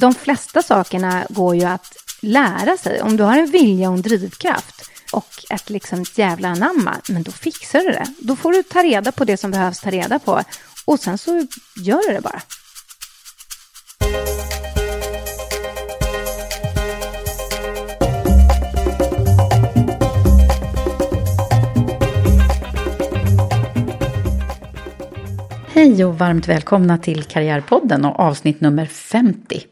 De flesta sakerna går ju att lära sig. Om du har en vilja och en drivkraft och ett liksom ett jävla anamma, men då fixar du det. Då får du ta reda på det som behövs ta reda på och sen så gör du det bara. Hej och varmt välkomna till Karriärpodden och avsnitt nummer 50.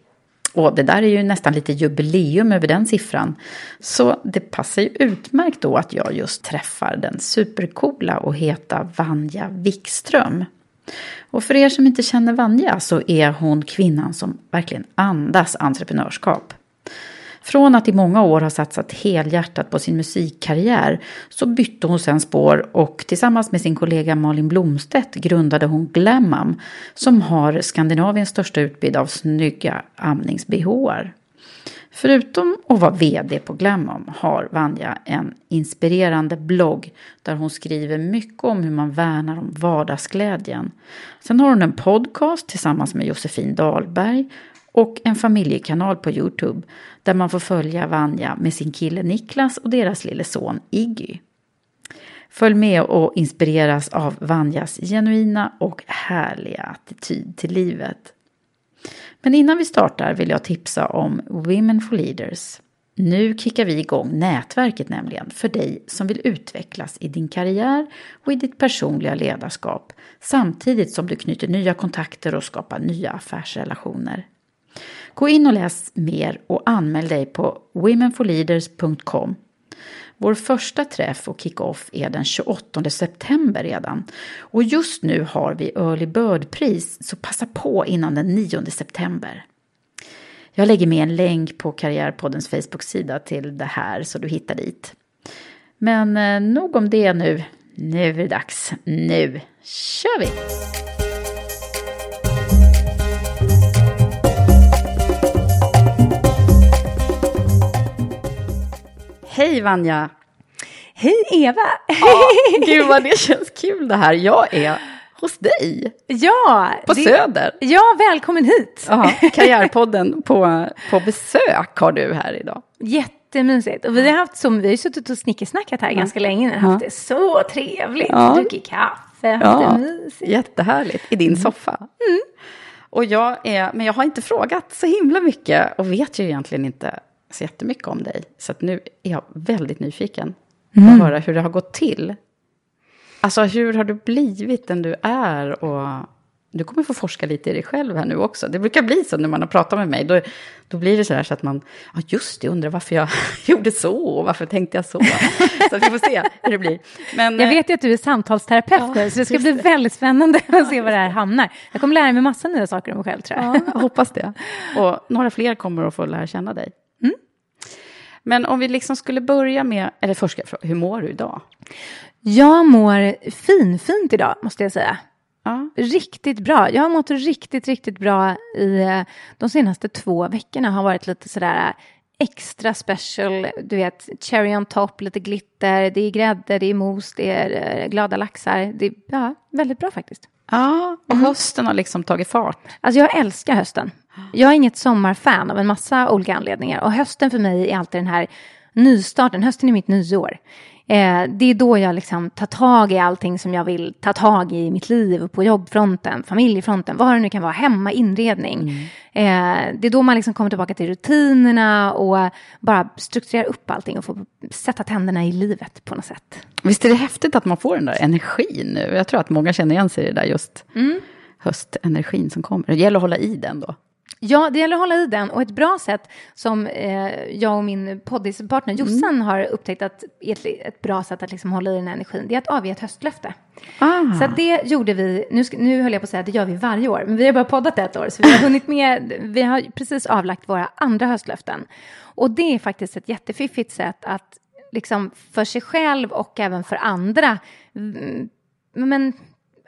Och det där är ju nästan lite jubileum över den siffran. Så det passar ju utmärkt då att jag just träffar den supercoola och heta Vanja Wikström. Och för er som inte känner Vanja så är hon kvinnan som verkligen andas entreprenörskap. Från att i många år ha satsat helhjärtat på sin musikkarriär så bytte hon sen spår och tillsammans med sin kollega Malin Blomstedt grundade hon Glamam som har Skandinaviens största utbud av snygga amnings-bhar. Förutom att vara vd på Glamam har Vanja en inspirerande blogg där hon skriver mycket om hur man värnar om vardagsglädjen. Sen har hon en podcast tillsammans med Josefin Dahlberg och en familjekanal på Youtube där man får följa Vanja med sin kille Niklas och deras lille son Iggy. Följ med och inspireras av Vanjas genuina och härliga attityd till livet. Men innan vi startar vill jag tipsa om Women for Leaders. Nu kickar vi igång nätverket nämligen för dig som vill utvecklas i din karriär och i ditt personliga ledarskap samtidigt som du knyter nya kontakter och skapar nya affärsrelationer. Gå in och läs mer och anmäl dig på womenforleaders.com. Vår första träff och kick-off är den 28 september redan. Och just nu har vi early bird-pris, så passa på innan den 9 september. Jag lägger med en länk på Karriärpoddens Facebook-sida till det här så du hittar dit. Men eh, nog om det nu. Nu är det dags. Nu kör vi! Hej Vanja! Hej Eva! Ja, gud vad det känns kul det här. Jag är hos dig ja! på det- Söder. Ja, välkommen hit! Ja, Karriärpodden på, på besök har du här idag. Jättemysigt. Och vi har haft så, vi har suttit och snickesnackat här ganska länge nu. Haft det så trevligt. Ja. Druckit kaffe, haft Ja, det mysigt. jättehärligt. I din soffa. Och jag är, men jag har inte frågat så himla mycket och vet ju egentligen inte så jättemycket om dig. Så att nu är jag väldigt nyfiken på att höra hur det har gått till. Alltså hur har du blivit den du är? Och du kommer få forska lite i dig själv här nu också. Det brukar bli så när man har pratat med mig. Då, då blir det så här så att man, ja just det, undrar varför jag gjorde så och varför tänkte jag så. Så vi får se hur det blir. Men, Jag vet ju att du är samtalsterapeut nu, så det ska bli väldigt spännande att se var det här hamnar. Jag kommer lära mig massa nya saker om mig själv tror jag. Ja, jag hoppas det. Och några fler kommer att få lära känna dig. Men om vi liksom skulle börja med, eller först ska jag fråga, hur mår du idag? Jag mår finfint idag, måste jag säga. Ja. Riktigt bra. Jag har mått riktigt, riktigt bra i eh, de senaste två veckorna. Har varit lite sådär eh, extra special, du vet, cherry on top, lite glitter, det är grädde, det är mos, det är eh, glada laxar. Det är ja, väldigt bra faktiskt. Ja, och hösten har liksom tagit fart. Alltså jag älskar hösten. Jag är inget sommarfan av en massa olika anledningar. Och hösten för mig är alltid den här nystarten. Hösten är mitt nyår. Eh, det är då jag liksom tar tag i allting som jag vill ta tag i i mitt liv. På jobbfronten, familjefronten, vad det nu kan vara. Hemma, inredning. Eh, det är då man liksom kommer tillbaka till rutinerna och bara strukturerar upp allting och får sätta tänderna i livet på något sätt. Visst är det häftigt att man får den där energin nu? Jag tror att många känner igen sig i det där just höstenergin som kommer. Det gäller att hålla i den då. Ja, det gäller att hålla i den. Och ett bra sätt som eh, jag och min poddispartner Jossan har upptäckt att ett, ett bra sätt att liksom hålla i den här energin, det är att avge ett höstlöfte. Ah. Så det gjorde vi, nu, nu höll jag på att säga att det gör vi varje år, men vi har bara poddat ett år, så vi har hunnit med, vi har precis avlagt våra andra höstlöften. Och det är faktiskt ett jättefiffigt sätt att liksom för sig själv och även för andra, mm, men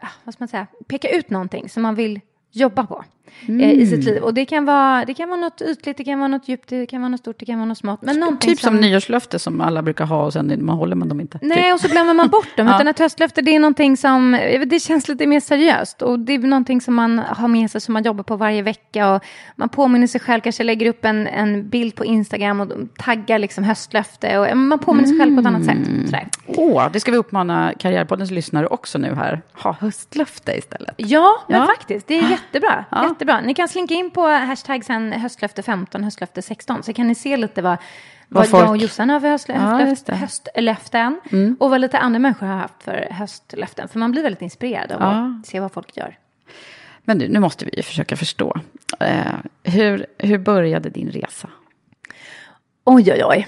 ah, vad ska man säga, peka ut någonting som man vill jobba på eh, i sitt liv. Och det kan, vara, det kan vara något ytligt, det kan vara något djupt, det kan vara något stort, det kan vara något smått. Men Typ som nyårslöfte som alla brukar ha och sen man håller man dem inte. Nej, Typ. och så glömmer man bort dem. Ja. Utan ett höstlöfte, det är någonting som, det känns lite mer seriöst. Och det är någonting som man har med sig, som man jobbar på varje vecka. Och man påminner sig själv, kanske lägger upp en, en bild på Instagram och taggar liksom höstlöfte. Och man påminner sig själv på ett annat sätt. Sådär. Åh, det ska vi uppmana Karriärpoddens lyssnare också nu här. Ha höstlöfte istället. Ja, men Ja. faktiskt. Det är jättebra. Ja. Jättebra. Ni kan slinka in på hashtagsen höstlöfte 15, höstlöfte 16. Så kan ni se lite vad, vad, folk- jag och Jossan har för höstlö- Ja, just höstlöfte, det. Mm. höstlöften. Och vad lite andra människor har haft för höstlöften. För man blir väldigt inspirerad av Ja. att se vad folk gör. Men du, nu måste vi ju försöka förstå. Eh, hur, hur började din resa? Oj, oj, oj.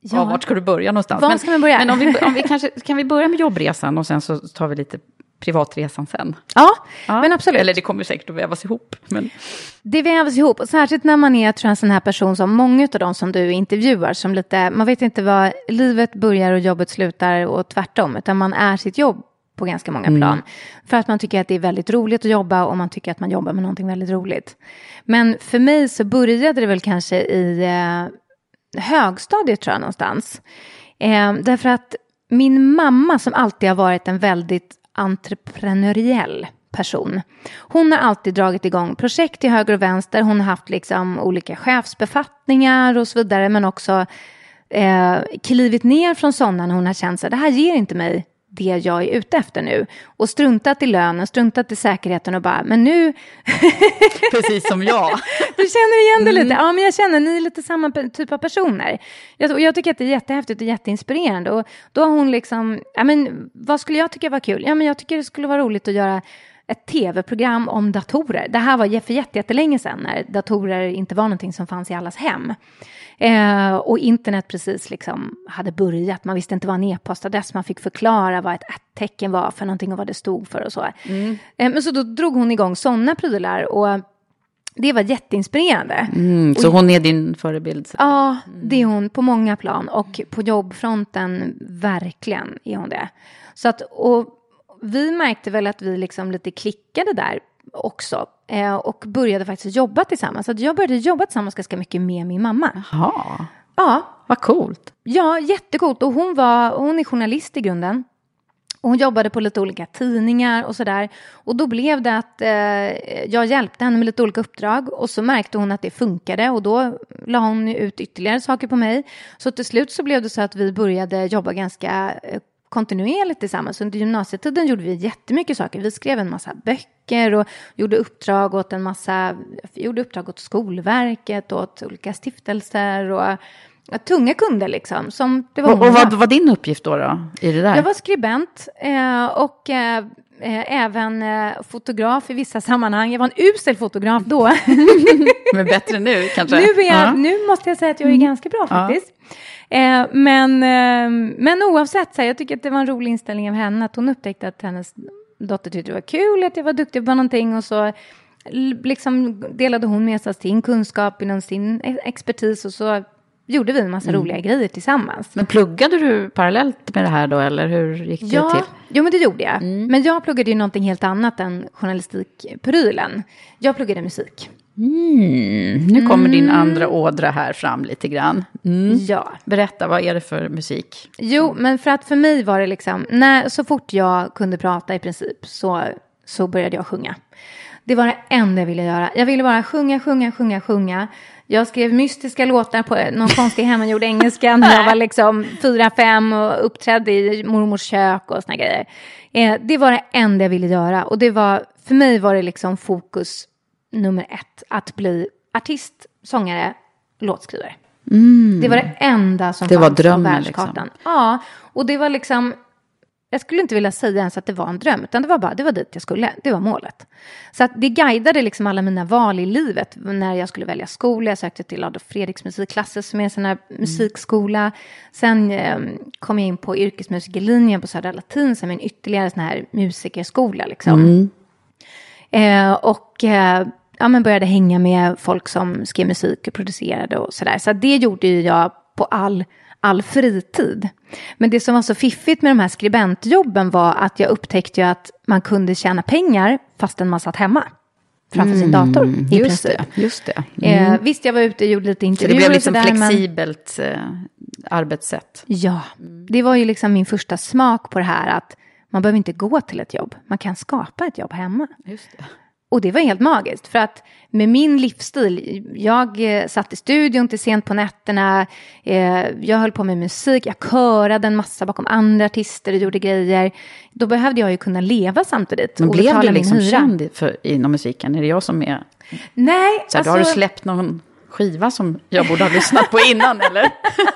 Ja. vart ska du börja någonstans? Var men, ska man börja? Men om vi, om vi kanske, kan vi börja med jobbresan och sen så tar vi lite privatresan sen? Ja, Ja. men absolut. Eller det kommer säkert att vävas ihop. Men... Det vävs ihop, och särskilt när man är tror jag, en sån här person som många av de som du intervjuar, som lite, man vet inte vad livet börjar och jobbet slutar och tvärtom, utan man är sitt jobb på ganska många plan. För att man tycker att det är väldigt roligt att jobba och man tycker att man jobbar med någonting väldigt roligt. Men för mig så började det väl kanske i eh, högstadiet tror jag någonstans. Eh, därför att min mamma som alltid har varit en väldigt entreprenöriell person. Hon har alltid dragit igång projekt till höger och vänster. Hon har haft liksom olika chefsbefattningar och så vidare. Men också eh, klivit ner från sådana när hon har känt att det här ger inte mig det jag är ute efter nu. Och struntat i lönen, struntat i säkerheten och bara, men nu Precis som jag. du känner igen det lite? Ja, men jag känner ni är lite samma typ av personer. Jag, och jag tycker att det är jättehäftigt och jätteinspirerande. Och då har hon liksom, ja men vad skulle jag tycka var kul? Ja men jag tycker det skulle vara roligt att göra ett tv-program om datorer. Det här var för jätte- jättelänge sedan när datorer inte var någonting som fanns i allas hem. Eh, och internet precis liksom hade börjat. Man visste inte vad en e-postadress, man fick förklara vad ett att-tecken var för någonting och vad det stod för och så. Eh, men så då drog hon igång sådana prylar och det var jätteinspirerande. Mm, så hon är din förebild? Ja, det är hon på många plan och på jobbfronten verkligen är hon det. Så att, och vi märkte väl att vi liksom lite klickade där också eh, och började faktiskt jobba tillsammans. Så jag började jobba tillsammans ganska mycket med min mamma. Jaha, Ja, vad coolt. Ja, jättecoolt. Och hon, var, hon är journalist i grunden. Och hon jobbade på lite olika tidningar och sådär. Och då blev det att eh, jag hjälpte henne med lite olika uppdrag. Och så märkte hon att det funkade. Och då la hon ut ytterligare saker på mig. Så till slut så blev det så att vi började jobba ganska eh, kontinuerligt tillsammans. Under gymnasietiden gjorde vi jättemycket saker. Vi skrev en massa böcker och gjorde uppdrag åt en massa, gjorde uppdrag åt Skolverket, åt olika stiftelser och tunga kunder liksom. Som det var Och, och vad var din uppgift då, då i det där? Jag var skribent eh, och eh, eh, även eh, fotograf i vissa sammanhang. Jag var en usel fotograf då. Men bättre nu kanske? nu, är jag, Ja. nu måste jag säga att jag är ganska bra faktiskt. Eh, men, eh, men oavsett, så här, jag tycker att det var en rolig inställning av henne. Att hon upptäckte att hennes dotter tyckte det var kul, att jag var duktig på någonting. Och så liksom delade hon med sig av sin kunskap inom sin e- expertis. Och så gjorde vi en massa roliga grejer tillsammans. Men pluggade du parallellt med det här då, eller hur gick det Ja, till? jo men det gjorde jag. Men jag pluggade ju någonting helt annat än journalistikprylen. Jag pluggade musik. Mm, nu kommer din andra ådra här fram lite grann. Mm. Ja. Berätta, vad är det för musik? Jo, men för att för mig var det liksom, när, så fort jag kunde prata i princip så, så började jag sjunga. Det var det enda jag ville göra. Jag ville bara sjunga, sjunga, sjunga, sjunga. Jag skrev mystiska låtar på någon konstig hemmagjord engelska när jag var liksom fyra, fem och uppträdde i mormors kök och såna grejer. Eh, det var det enda jag ville göra och det var, för mig var det liksom fokus nummer ett, att bli artist, sångare, låtskrivare. Det var det enda som Det var fanns på drömmen, världskartan. Ja, och det var liksom, jag skulle inte vilja säga ens att det var en dröm, utan det var bara, det var dit jag skulle, det var målet. Så att det guidade liksom alla mina val i livet, när jag skulle välja skola, jag sökte till Adolf Fredriks musikklasser som är en sån här musikskola. Sen eh, kom jag in på yrkesmusikerlinjen på Södra Latin som är en ytterligare sån här musikerskola liksom. Eh, och eh, ja, men började hänga med folk som skrev musik och producerade och sådär. Så det gjorde ju jag på all, all fritid. Men det som var så fiffigt med de här skribentjobben var att jag upptäckte ju att man kunde tjäna pengar fastän man satt hemma framför sin dator. I Mm, Just princip. det, just det. Eh, visst, jag var ute och gjorde lite Så intervjuer det blev liksom sådär, men- flexibelt eh, arbetssätt. Ja, det var ju liksom min första smak på det här att man behöver inte gå till ett jobb, man kan skapa ett jobb hemma. Just det. Och det var helt magiskt, för att med min livsstil, jag eh, satt i studion till sent på nätterna, eh, jag höll på med musik, jag körade en massa bakom andra artister och gjorde grejer. Då behövde jag ju kunna leva samtidigt Men och blev du liksom hyra. känd för, inom musiken? Är det jag som är... Nej, Så här, alltså, Har du släppt någon skiva som jag borde ha lyssnat på innan eller?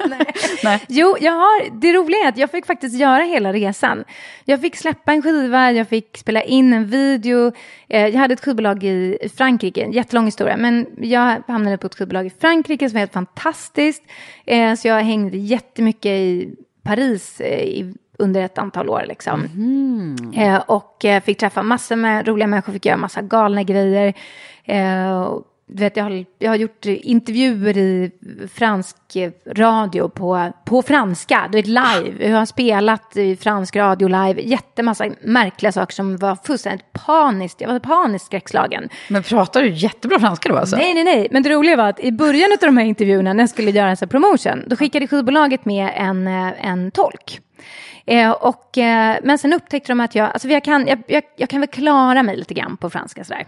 Nej. Jo, jag har, det roliga är att jag fick faktiskt göra hela resan. Jag fick släppa en skiva, jag fick spela in en video. Eh, jag hade ett skivbolag i Frankrike, en jättelång historia, men jag hamnade på ett skivbolag i Frankrike som var helt fantastiskt. Eh, så jag hängde jättemycket i Paris eh, i, under ett antal år. Liksom. Eh, och eh, fick träffa massor med roliga människor, fick göra massa galna grejer. Eh, du vet, jag, har, jag har gjort intervjuer i fransk radio på, på franska, du vet live. Jag har spelat i fransk radio live, jättemassa märkliga saker som var fullständigt paniskt. Jag var paniskt skräckslagen. Men pratar du jättebra franska då alltså? Nej, nej, nej. Men det roliga var att i början av de här intervjuerna, när jag skulle göra en sån promotion, då skickade skivbolaget med en, eh, en tolk. Eh, och, eh, men sen upptäckte de att jag, alltså jag, kan, jag, jag, jag kan väl klara mig lite grann på franska sådär.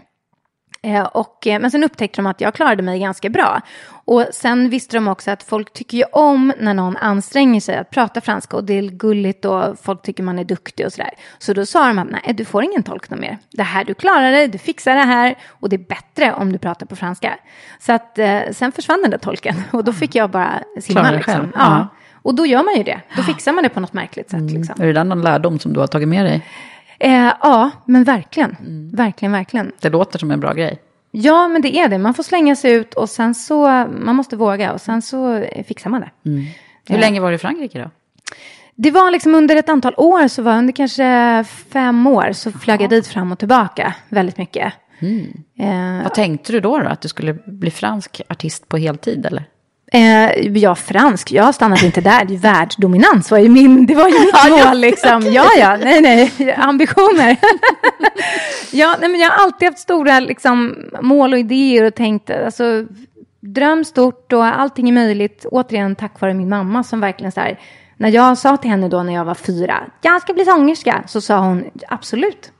Eh, och, eh, men sen upptäckte de att jag klarade mig ganska bra. Och sen visste de också att folk tycker ju om när någon anstränger sig att prata franska och det är gulligt och folk tycker man är duktig och sådär. Så då sa de att nej, du får ingen tolk mer. Det här, du klarar det, du fixar det här och det är bättre om du pratar på franska. Så att eh, sen försvann den där tolken och då fick jag bara simma liksom. Ja. Och då gör man ju det. Då fixar man det på något märkligt sätt. Liksom. Är det där någon lärdom som du har tagit med dig? Eh, ja, men verkligen. Verkligen, verkligen. Det låter som en bra grej. Ja, men det är det. Man får slänga sig ut och sen så, man måste våga och sen så eh, fixar man det. Hur Ja. länge var du i Frankrike då? Det var liksom under ett antal år, så var under kanske fem år, så flög jag dit fram och tillbaka väldigt mycket. Eh, Vad tänkte du då, då? Att du skulle bli fransk artist på heltid eller? Eh, ja, fransk. Jag har stannat inte där. Världsdominans var ju min, det var ju mitt mål liksom. Ja, ja, nej, nej, ambitioner. ja, nej, men jag har alltid haft stora liksom, mål och idéer och tänkt, alltså, dröm stort och allting är möjligt. Återigen tack vare min mamma som verkligen så här, när jag sa till henne då när jag var fyra, jag ska bli sångerska, så sa hon absolut.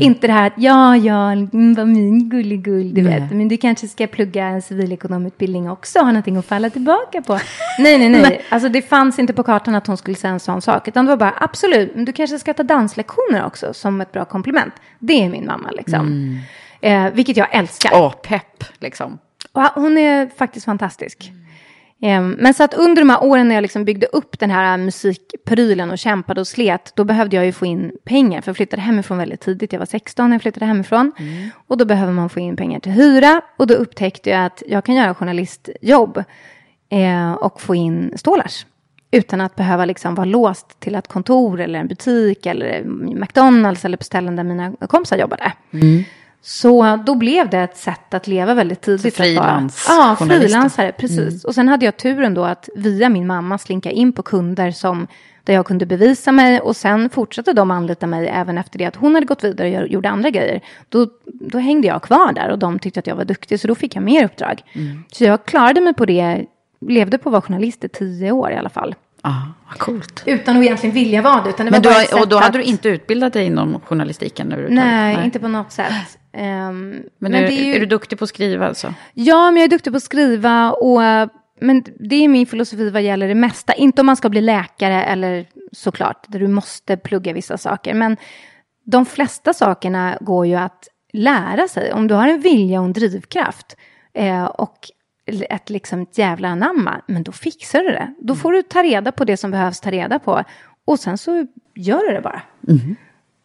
Inte det här att ja, ja, mm, vad min gulligull, du vet. Men du kanske ska plugga en civilekonomutbildning också, ha någonting att falla tillbaka på. nej, nej, nej. Alltså det fanns inte på kartan att hon skulle säga en sån sak. Utan det var bara absolut, men du kanske ska ta danslektioner också som ett bra komplement. Det är min mamma liksom. Eh, vilket jag älskar. Åh, pepp liksom. Och hon är faktiskt fantastisk. Ehm, Men så att under de här åren när jag liksom byggde upp den här musikprylen och kämpade och slet, då behövde jag ju få in pengar. För jag flyttade hemifrån väldigt tidigt, jag var 16 när jag flyttade hemifrån. Och då behöver man få in pengar till hyra. Och då upptäckte jag att jag kan göra journalistjobb eh, och få in stålars. Utan att behöva liksom vara låst till ett kontor eller en butik eller McDonalds eller på ställen där mina kompisar jobbade. Så då blev det ett sätt att leva väldigt tidigt. Så frilans- Ja, frilansare, precis. Och sen hade jag turen då att via min mamma slinka in på kunder som där jag kunde bevisa mig och sen fortsatte de anlita mig även efter det att hon hade gått vidare och gjorde andra grejer. Då, då hängde jag kvar där och de tyckte att jag var duktig så då fick jag mer uppdrag. Så jag klarade mig på det, levde på att vara journalist i tio år i alla fall. Ja, vad coolt. Utan att egentligen vilja vara det. Utan det Men var du och då hade att- du inte utbildat dig inom journalistiken överhuvudtaget? Nej, inte på något sätt. Ehm, Men, men är, ju... är du duktig på att skriva alltså? Ja, men jag är duktig på att skriva och men det är min filosofi vad gäller det mesta. Inte om man ska bli läkare eller såklart, där du måste plugga vissa saker. Men de flesta sakerna går ju att lära sig. Om du har en vilja och en drivkraft eh, och ett liksom ett jävla anamma, men då fixar du det. Då får du ta reda på det som behövs ta reda på. Och sen så gör du det bara.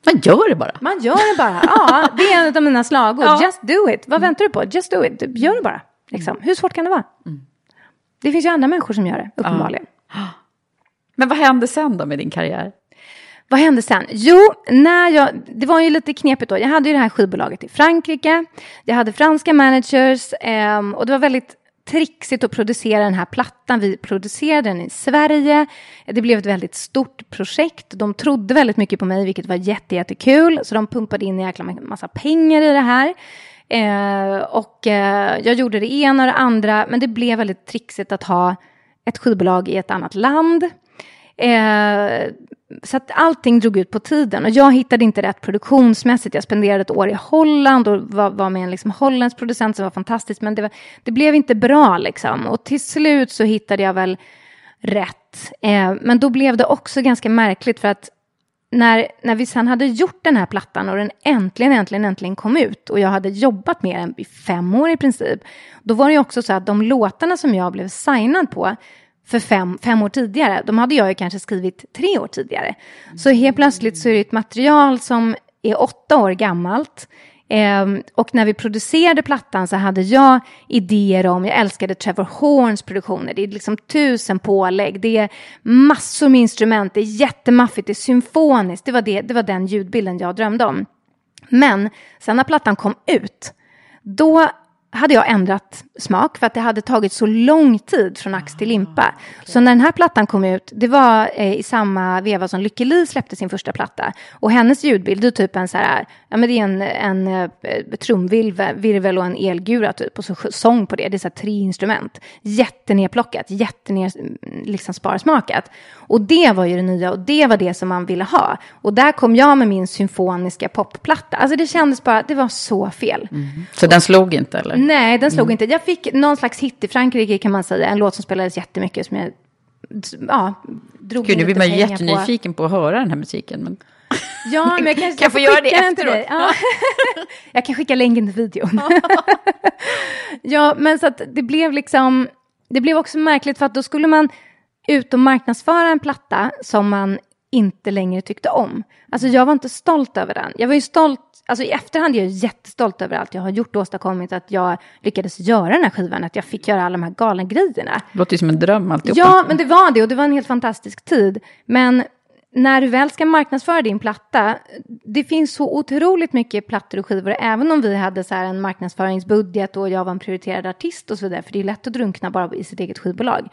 Man gör det bara. Man gör det bara. Ja, det är en av mina slagord. Ja. Just do it. Vad väntar du på? Just do it. Gör det bara. Liksom. Hur svårt kan det vara? Det finns ju andra människor som gör det, uppenbarligen. Men vad hände sen då med din karriär? Vad hände sen? Jo, när jag, det var ju lite knepigt då. Jag hade ju det här skivbolaget i Frankrike. Jag hade franska managers ehm, och det var väldigt trixigt att producera den här plattan. Vi producerade den i Sverige. Det blev ett väldigt stort projekt. De trodde väldigt mycket på mig, vilket var jätte, jättekul. Så de pumpade in en jäkla massa pengar i det här. Eh, och eh, jag gjorde det ena och det andra, men det blev väldigt trixigt att ha ett skivbolag i ett annat land. Eh, så att allting drog ut på tiden och jag hittade inte rätt produktionsmässigt. Jag spenderade ett år i Holland och var, var med en liksom holländsk producent som var fantastisk. Men det, var, det blev inte bra liksom. Och till slut så hittade jag väl rätt. Eh, men då blev det också ganska märkligt för att när, när vi sen hade gjort den här plattan och den äntligen, äntligen, äntligen kom ut och jag hade jobbat med den i fem år i princip, då var det ju också så att de låtarna som jag blev signad på för fem, fem år tidigare, de hade jag ju kanske skrivit tre år tidigare. Så helt plötsligt så är det ett material som är åtta år gammalt. Um, och när vi producerade plattan så hade jag idéer om, jag älskade Trevor Horns produktioner, det är liksom tusen pålägg, det är massor med instrument, det är jättemaffigt, det är symfoniskt, det var, det, det var den ljudbilden jag drömde om. Men sen när plattan kom ut, då hade jag ändrat smak för att det hade tagit så lång tid från ax till limpa. Så när den här plattan kom ut, det var eh, i samma veva som Lykke Li släppte sin första platta. Och hennes ljudbild är typ en så här, ja men det är en, en eh, trumvirvel virvel och en elgura typ och så sång på det. Det är så här tre instrument. Jättenedplockat, jättener liksom sparsmakat. Och det var ju det nya och det var det som man ville ha. Och där kom jag med min symfoniska popplatta. Alltså det kändes bara, det var så fel. Så den slog inte eller? Nej, den slog inte. Jag fick någon slags hit i Frankrike kan man säga. En låt som spelades jättemycket som jag ja, drog Gud, nu blir man ju jättenyfiken på. att höra den här musiken. Men... Ja, men jag kanske Kan jag få göra det efteråt? Ja. jag kan skicka länken till videon. ja, men så att det blev liksom, det blev också märkligt för att då skulle man ut och marknadsföra en platta som man inte längre tyckte om. Alltså jag var inte stolt över den. Jag var ju stolt, alltså i efterhand är jag jättestolt över allt jag har gjort och åstadkommit, att jag lyckades göra den här skivan, att jag fick göra alla de här galna grejerna. Låter ju som en dröm alltihopa. Ja, men det var det och det var en helt fantastisk tid. Men när du väl ska marknadsföra din platta, det finns så otroligt mycket plattor och skivor, även om vi hade så här en marknadsföringsbudget och jag var en prioriterad artist och så vidare, för det är lätt att drunkna bara i sitt eget skivbolag,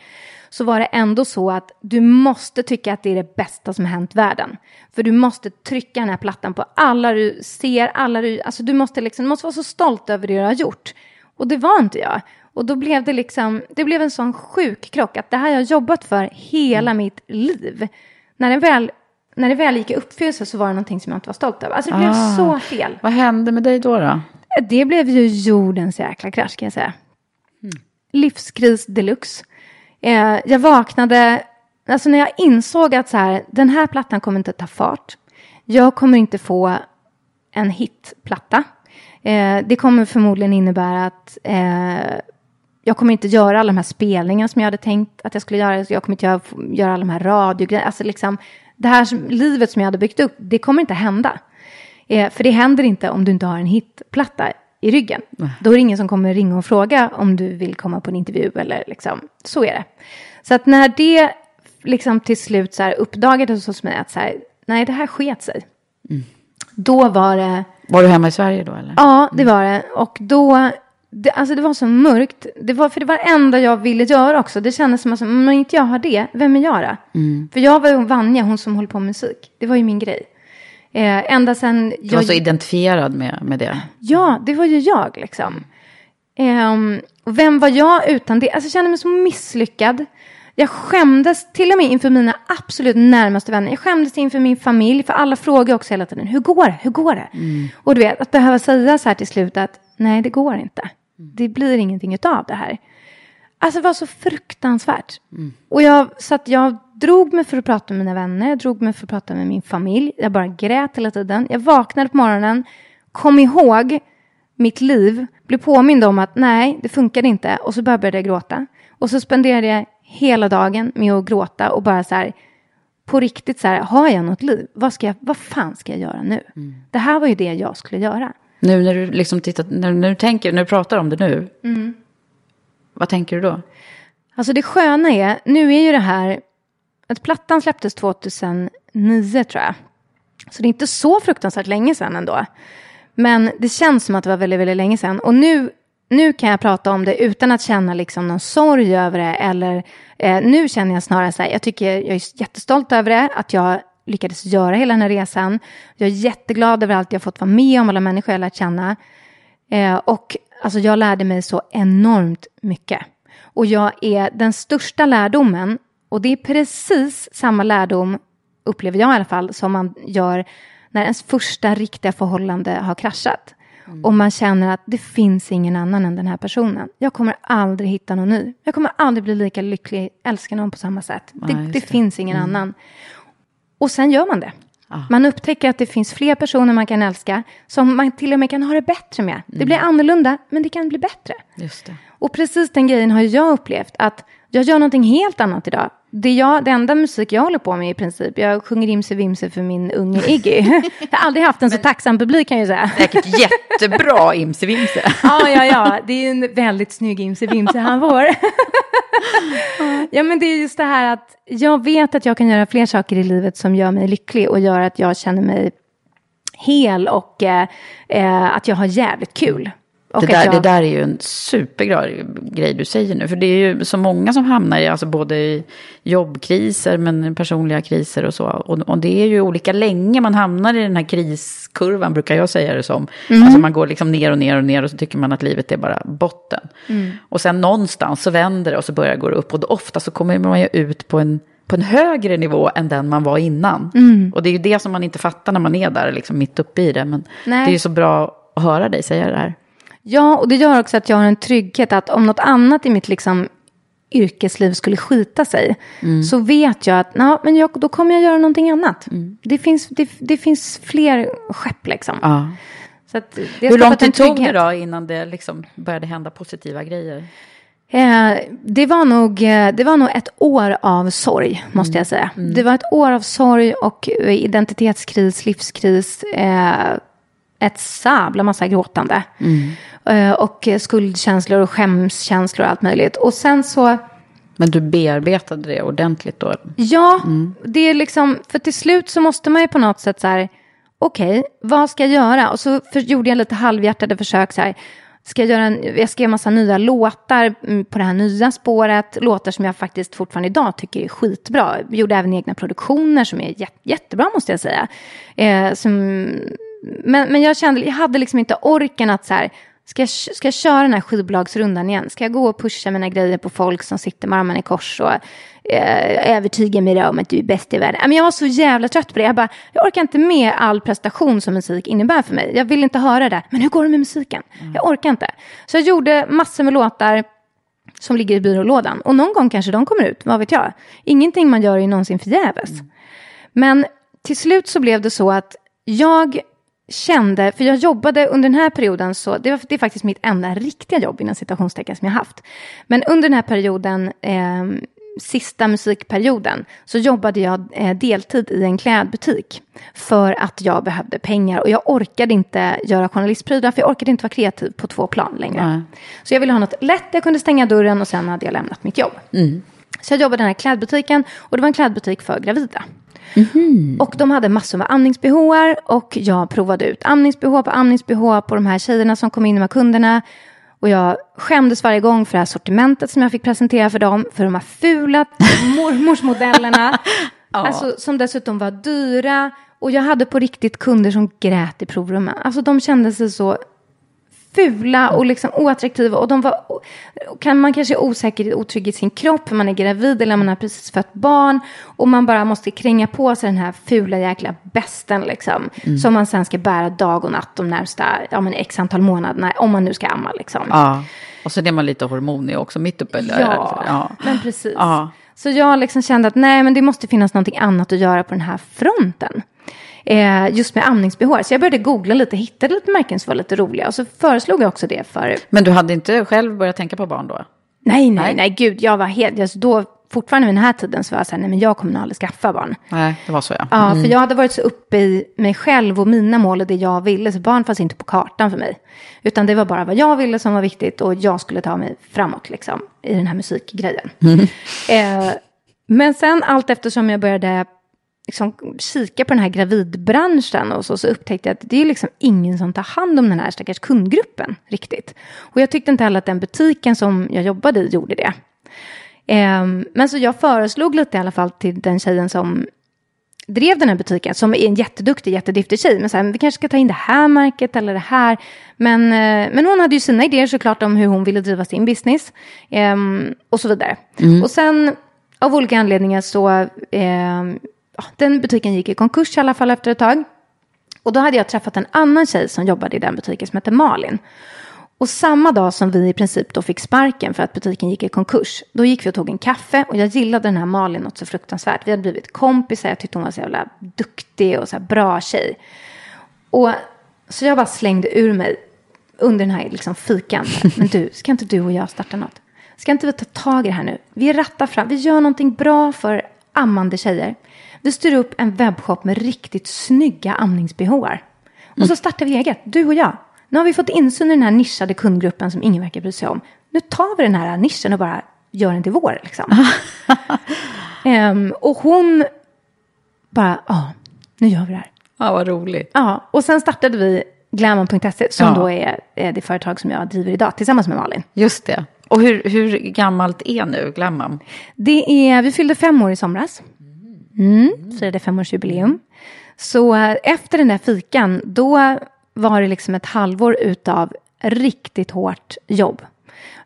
så var det ändå så att du måste tycka att det är det bästa som hänt världen. För du måste trycka den här plattan på alla du ser, alla du, alltså du måste liksom, du måste vara så stolt över det du har gjort. Och det var inte jag. Och då blev det liksom, det blev en sån sjuk krock att det här jag har jobbat för hela mitt liv. När det väl, när det väl gick i uppfyllelse så var det någonting som jag inte var stolt över. Alltså det blev Ah. så fel. Vad hände med dig då? då? Det blev ju jordens jäkla krasch kan jag säga. Livskris deluxe. Eh, jag vaknade, alltså när jag insåg att så här, den här plattan kommer inte ta fart. Jag kommer inte få en hitplatta. Eh, det kommer förmodligen innebära att eh, jag kommer inte göra alla de här spelningarna som jag hade tänkt att jag skulle göra. Jag kommer inte göra, göra alla de här radiogrejerna. Alltså liksom, det här som, livet som jag hade byggt upp, det kommer inte hända. Eh, för det händer inte om du inte har en hitplatta i ryggen. Då är det ingen som kommer ringa och fråga om du vill komma på en intervju eller liksom, så är det. Så att när det liksom till slut så här uppdagades hos mig att så här, nej det här sket sig. Då var det, Var du hemma i Sverige då eller? Ja, det var det. Och då, det, alltså det var så mörkt. Det var för det var det enda jag ville göra också. Det kändes som att om inte jag har det, vem är jag då? För jag var ju Vanja, hon som håller på med musik. Det var ju min grej. Eh, ända sen Du var så identifierad med, med det. Ja, det var ju jag liksom. Och vem var jag utan det? Alltså jag kände mig så misslyckad. Jag skämdes till och med inför mina absolut närmaste vänner. Jag skämdes inför min familj, för alla frågar också hela tiden, hur går det? Hur går det? Och du vet, att behöva säga så här till slut att nej, det går inte. Det blir ingenting utav det här. Alltså det var så fruktansvärt. Och jag, så att jag drog mig för att prata med mina vänner, jag drog mig för att prata med min familj. Jag bara grät hela tiden. Jag vaknade på morgonen, kom ihåg mitt liv, blev påmind om att nej, det funkade inte. Och så började jag gråta. Och så spenderade jag hela dagen med att gråta och bara så här, på riktigt så här, har jag något liv? Vad, ska jag, vad fan ska jag göra nu? Det här var ju det jag skulle göra. Nu när du liksom tittar, när, när du tänker, när du pratar om det nu. Mm. Vad tänker du då? Alltså det sköna är, nu är ju det här, att plattan släpptes 2009 tror jag. Så det är inte så fruktansvärt länge sedan ändå. Men det känns som att det var väldigt, väldigt länge sedan. Och nu, nu kan jag prata om det utan att känna liksom någon sorg över det. Eller eh, nu känner jag snarare så här, jag tycker jag är jättestolt över det. Att jag lyckades göra hela den här resan. Jag är jätteglad över allt jag fått vara med om, alla människor jag lärt känna. Eh, och alltså, jag lärde mig så enormt mycket. Och jag är den största lärdomen, och det är precis samma lärdom, upplever jag i alla fall, som man gör när ens första riktiga förhållande har kraschat. Och man känner att det finns ingen annan än den här personen. Jag kommer aldrig hitta någon ny. Jag kommer aldrig bli lika lycklig, älska någon på samma sätt. Det, just det det. finns ingen annan. Och sen gör man det. Man upptäcker att det finns fler personer man kan älska, som man till och med kan ha det bättre med. Det blir annorlunda, men det kan bli bättre. Just det. Och precis den grejen har jag upplevt, att jag gör någonting helt annat idag. Det, jag, det enda musik jag håller på med i princip, jag sjunger Imse Vimse för min unge Iggy. jag har aldrig haft en så tacksam publik kan jag säga. Säkert jättebra Imse Vimse. ja, ja, ja, det är en väldigt snygg Imse Vimse han får. ja, men det är just det här att jag vet att jag kan göra fler saker i livet som gör mig lycklig och gör att jag känner mig hel och eh, eh, att jag har jävligt kul. Och Det där, jag... det där är ju en superbra grej du säger nu. För det är ju så många som hamnar i, alltså både i jobbkriser men personliga kriser och så. Och, och det är ju olika länge man hamnar i den här kriskurvan brukar jag säga det som. Alltså man går liksom ner och ner och ner och så tycker man att livet är bara botten. Och sen någonstans så vänder det och så börjar det gå upp. Och då ofta så kommer man ju ut på en, på en högre nivå än den man var innan. Och det är ju det som man inte fattar när man är där liksom mitt uppe i det. Men Nej. det är ju så bra att höra dig säga det här. Ja, och det gör också att jag har en trygghet att om något annat i mitt liksom, yrkesliv skulle skita sig så vet jag att na, men jag, då kommer jag göra någonting annat. Det, finns, det, det finns fler skepp liksom. Ja. Så att det Hur lång tid tog det då innan det liksom började hända positiva grejer? Eh, det, var nog, eh, det var nog ett år av sorg, måste jag säga. Det var ett år av sorg och eh, identitetskris, livskris, eh, ett sabla massa gråtande. Eh, och skuldkänslor och skämskänslor och allt möjligt. Och sen så... Men du bearbetade det ordentligt då? Ja, det är liksom, för till slut så måste man ju på något sätt så här, okej, vad ska jag göra? Och så för, gjorde jag lite halvhjärtade försök så här, ska jag göra en, jag skrev massa nya låtar mm, på det här nya spåret, låtar som jag faktiskt fortfarande idag tycker är skitbra. Jag gjorde även egna produktioner som är jät, jättebra måste jag säga. Eh, som, men, men jag kände, jag hade liksom inte orken att så här, Ska jag, ska jag köra den här skivbolagsrundan igen? Ska jag gå och pusha mina grejer på folk som sitter med armarna i kors och eh, övertyga mig om att du är bäst i världen? Men jag var så jävla trött på det. Jag bara, jag orkar inte med all prestation som musik innebär för mig. Jag vill inte höra det. Men hur går det med musiken? Jag orkar inte. Så jag gjorde massor med låtar som ligger i byrålådan. Och någon gång kanske de kommer ut, vad vet jag. Ingenting man gör är ju någonsin förgäves. Men till slut så blev det så att jag kände, för jag jobbade under den här perioden, så det, var, det är faktiskt mitt enda riktiga jobb inom citationstecken som jag haft. Men under den här perioden, eh, sista musikperioden, så jobbade jag eh, deltid i en klädbutik. För att jag behövde pengar och jag orkade inte göra journalistprylar, för jag orkade inte vara kreativ på två plan längre. Nej. Så jag ville ha något lätt, jag kunde stänga dörren och sen hade jag lämnat mitt jobb. Så jag jobbade i den här klädbutiken och det var en klädbutik för gravida. Och de hade massor med amnings-bh och jag provade ut amnings-bh på amnings-bh på de här tjejerna som kom in, de här kunderna. Och jag skämdes varje gång för det här sortimentet som jag fick presentera för dem, för de här fula mormorsmodellerna. Alltså, som dessutom var dyra. Och jag hade på riktigt kunder som grät i provrummen. Alltså de kände sig så fula och liksom oattraktiva. Och de var, kan man kanske är osäker och otrygg i sin kropp, för man är gravid eller man har precis fött barn. Och man bara måste kränga på sig den här fula jäkla besten liksom. Mm. Som man sen ska bära dag och natt de närmsta, ja men x antal månaderna, om man nu ska amma liksom. Ja. Och så är man lite hormonig också mitt uppe. eller- Ja, ja. men precis. Ja. Så jag liksom kände att nej, men det måste finnas någonting annat att göra på den här fronten. Eh, just med amnings-bh. Så jag började googla lite, hittade lite märken som var lite roliga. Och så föreslog jag också det för... Men du hade inte själv börjat tänka på barn då? Nej, nej, Nej. nej, gud, jag var helt... Alltså då, fortfarande vid den här tiden så var jag så här, nej men jag kommer nog aldrig skaffa barn. Nej, det var så ja. Ja, för jag hade varit så uppe i mig själv och mina mål och det jag ville. Så barn fanns inte på kartan för mig. Utan det var bara vad jag ville som var viktigt och jag skulle ta mig framåt liksom i den här musikgrejen. Eh, men sen allt eftersom jag började liksom, kika på den här gravidbranschen och så, så upptäckte jag att det är liksom ingen som tar hand om den här stackars kundgruppen riktigt. Och jag tyckte inte heller att den butiken som jag jobbade i gjorde det. Ehm, men så jag föreslog lite i alla fall till den tjejen som drev den här butiken, som är en jätteduktig, jättedriftig tjej. Men så här, vi kanske ska ta in det här märket eller det här. Men, eh, men hon hade ju sina idéer såklart om hur hon ville driva sin business. ehm, och så vidare. Och sen av olika anledningar så, ja, den butiken gick i konkurs i alla fall efter ett tag. Och då hade jag träffat en annan tjej som jobbade i den butiken som hette Malin. Och samma dag som vi i princip då fick sparken för att butiken gick i konkurs, då gick vi och tog en kaffe och jag gillade den här Malin något så fruktansvärt. Vi hade blivit kompisar, jag tyckte hon var så jävla duktig och så här bra tjej. Och så jag bara slängde ur mig under den här liksom fikan. Men du, ska inte du och jag starta något? Ska inte vi ta tag i det här nu? Vi rattar fram, vi gör någonting bra för ammande tjejer. Vi styr upp en webbshop med riktigt snygga amnings-bhar. Och så startar vi eget, du och jag. Nu har vi fått insyn i den här nischade kundgruppen som ingen verkar bry sig om. Nu tar vi den här nischen och bara gör den till vår. Liksom. Ehm, och hon bara, ja, nu gör vi det här. Ja, vad roligt. Ja, och sen startade vi Glammon.se som Ja. då är, är det företag som jag driver idag tillsammans med Malin. Just det. Och hur, hur gammalt är nu Glammam? Det är, vi fyllde fem år i somras. Mm, firade femårsjubileum. Så eh, efter den där fikan, då var det liksom ett halvår utav riktigt hårt jobb.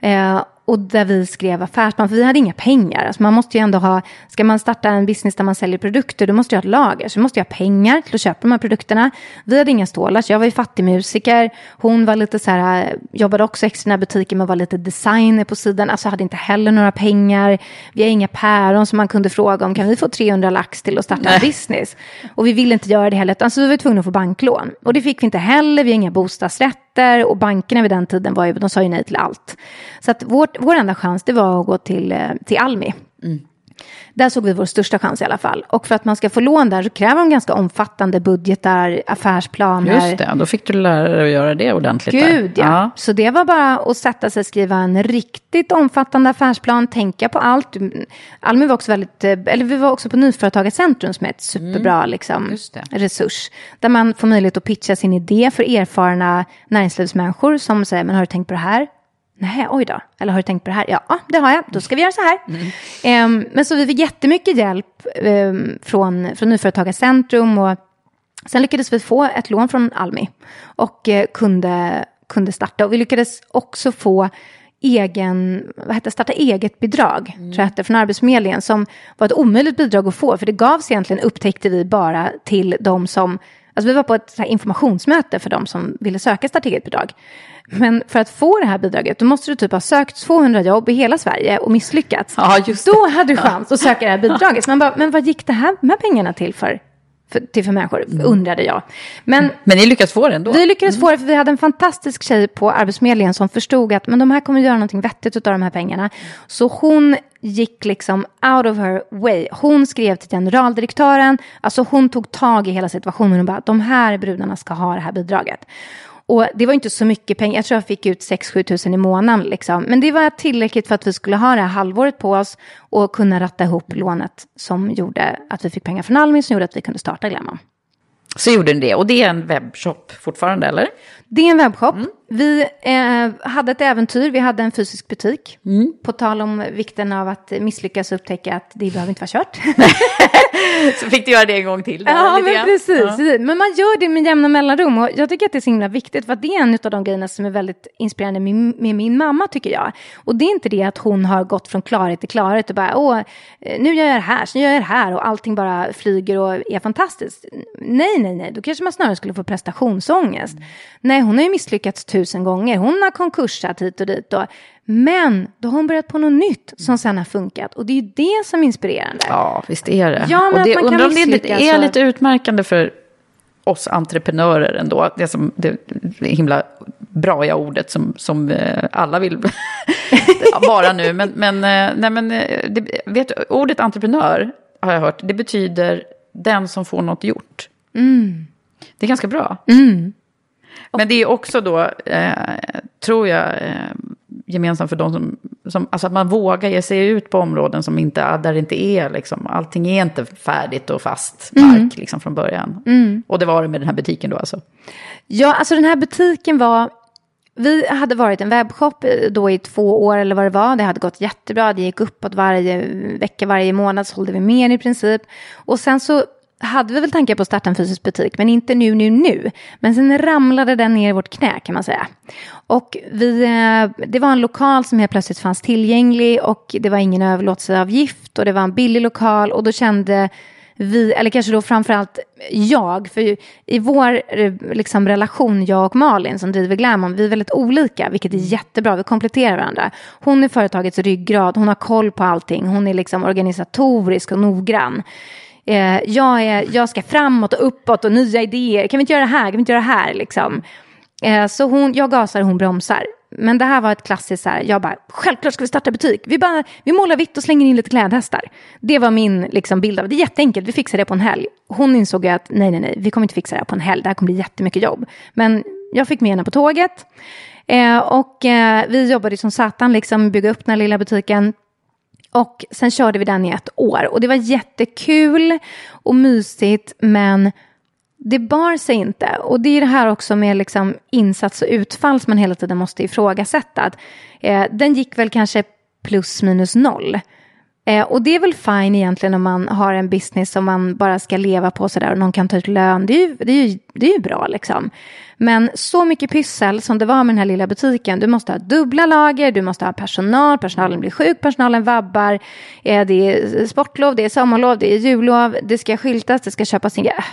Eh, och där vi skrev affärsplan, för vi hade inga pengar. Alltså man måste ju ändå ha, ska man starta en business där man säljer produkter, då måste jag ha ett lager. Så måste jag ha pengar till att köpa de här produkterna. Vi hade inga stålar, så jag var ju fattig musiker. Hon var lite så här, jobbade också extra i den här butiken, men var lite designer på sidan. Alltså hade inte heller några pengar. Vi har inga päron som man kunde fråga om, kan vi få 300 lax till att starta en business? Och vi ville inte göra det heller, så vi var tvungna att få banklån. Och det fick vi inte heller, vi har inga bostadsrätter och bankerna vid den tiden var ju, de sa ju nej till allt. Så att vårt, vår enda chans det var att gå till, eh, till Almi. Mm. Där såg vi vår största chans i alla fall. Och för att man ska få lån där så kräver de ganska omfattande budgetar, affärsplaner. Just det, då fick du lära dig att göra det ordentligt. Gud ja. Så det var bara att sätta sig och skriva en riktigt omfattande affärsplan, tänka på allt. Almi var också väldigt, eh, eller vi var också på Nyföretagarcentrum som är ett superbra liksom, Mm. Det. resurs. Där man får möjlighet att pitcha sin idé för erfarna näringslivsmänniskor som säger, men har du tänkt på det här? Nej, oj då. Eller har du tänkt på det här? Ja, det har jag. Då ska vi göra så här. Ehm, men så vi fick jättemycket hjälp ehm, från, från Nyföretagarcentrum och sen lyckades vi få ett lån från Almi och eh, kunde, kunde starta. Och vi lyckades också få egen, vad heter det, starta eget bidrag, tror jag hette, från Arbetsförmedlingen som var ett omöjligt bidrag att få, för det gavs egentligen, upptäckte vi bara till de som, alltså vi var på ett informationsmöte för de som ville söka starta eget bidrag. Men för att få det här bidraget, då måste du typ ha sökt 200 jobb i hela Sverige och misslyckats. Ja, just det. Då hade du chans att söka det här bidraget. Så man bara, men vad gick det här, de här pengarna till för? För till för människor, undrade jag. Men Men ni lyckades få det ändå? vi lyckades få det för vi hade en fantastisk tjej på Arbetsförmedlingen som förstod att men de här kommer göra någonting vettigt av de här pengarna. Så hon gick liksom out of her way. Hon skrev till generaldirektören, alltså hon tog tag i hela situationen och bara de här brudarna ska ha det här bidraget. Och det var inte så mycket pengar, jag tror jag fick ut 6-7 tusen i månaden. Liksom. Men det var tillräckligt för att vi skulle ha det här halvåret på oss och kunna ratta ihop lånet som gjorde att vi fick pengar från Almi som gjorde att vi kunde starta Glamman. Så gjorde ni det. Och det är en webbshop fortfarande, eller? Det är en webbshop. Vi eh, hade ett äventyr, vi hade en fysisk butik. På tal om vikten av att misslyckas och upptäcka att det behöver inte vara kört. Så fick du göra det en gång till. Ja, men grann. precis. Ja. Men man gör det med jämna mellanrum och jag tycker att det är så himla viktigt för att det är en av de grejerna som är väldigt inspirerande med, med min mamma tycker jag. Och det är inte det att hon har gått från klarhet till klarhet och bara åh, eh, nu gör jag det här, så nu gör jag det här och allting bara flyger och är fantastiskt. Nej, nej, nej, då kanske man snarare skulle få prestationsångest. Nej, hon har ju misslyckats tusen gånger, hon har konkursat hit och dit och men då har hon börjat på något nytt som sen har funkat och det är ju det som är inspirerande. Ja, visst är det. Ja, men och det att man kan undrar om det är lite utmärkande för oss entreprenörer ändå. Det som det himla braiga ordet som, som eh, alla vill vara nu. Men, men, eh, nej, men eh, det, vet, ordet entreprenör har jag hört, det betyder den som får något gjort. Det är ganska bra. Men det är också då, eh, tror jag, eh, gemensamt för de som, som, alltså att man vågar ge sig ut på områden som inte, där det inte är liksom, allting är inte färdigt och fast mark liksom från början. Och det var det med den här butiken då alltså. Ja, alltså den här butiken var... Vi hade varit en webbshop eh, då i två år eller vad det var. Det hade gått jättebra. Det gick uppåt varje vecka, varje månad sålde vi mer i princip. Och sen så hade vi väl tankar på att starta en fysisk butik, men inte nu, nu, nu. Men sen ramlade den ner i vårt knä kan man säga. Och vi, eh, det var en lokal som helt plötsligt fanns tillgänglig och det var ingen överlåtelseavgift och det var en billig lokal och då kände vi, eller kanske då framförallt jag, för i vår eh, liksom, relation, jag och Malin som driver Glamon, vi är väldigt olika, vilket är jättebra, vi kompletterar varandra. Hon är företagets ryggrad, hon har koll på allting, hon är liksom organisatorisk och noggrann. Eh, jag, är, jag ska framåt och uppåt och nya idéer, kan vi inte göra det här, kan vi inte göra det här liksom. Eh, så hon, jag gasar, och hon bromsar. Men det här var ett klassiskt så här, jag bara, självklart ska vi starta butik. Vi, bara, vi målar vitt och slänger in lite klädhästar. Det var min liksom, bild av det. Det är jätteenkelt, vi fixar det på en helg. Hon insåg ju att nej, nej, nej, vi kommer inte fixa det här på en helg. Det här kommer bli jättemycket jobb. Men jag fick med henne på tåget. Eh, och eh, vi jobbade som satan, liksom, bygga upp den här lilla butiken. Och sen körde vi den i ett år. Och det var jättekul och mysigt, men det bar sig inte. Och det är det här också med liksom insats och utfall som man hela tiden måste ifrågasätta. Att, eh, den gick väl kanske plus minus noll. Eh, och det är väl fine egentligen om man har en business som man bara ska leva på sådär och någon kan ta ut lön. Det är ju, det är ju, det är ju bra liksom. Men så mycket pyssel som det var med den här lilla butiken. Du måste ha dubbla lager, du måste ha personal, personalen blir sjuk, personalen vabbar. Eh, det är sportlov, det är sommarlov, det är jullov, det ska skyltas, det ska köpas in. Ja,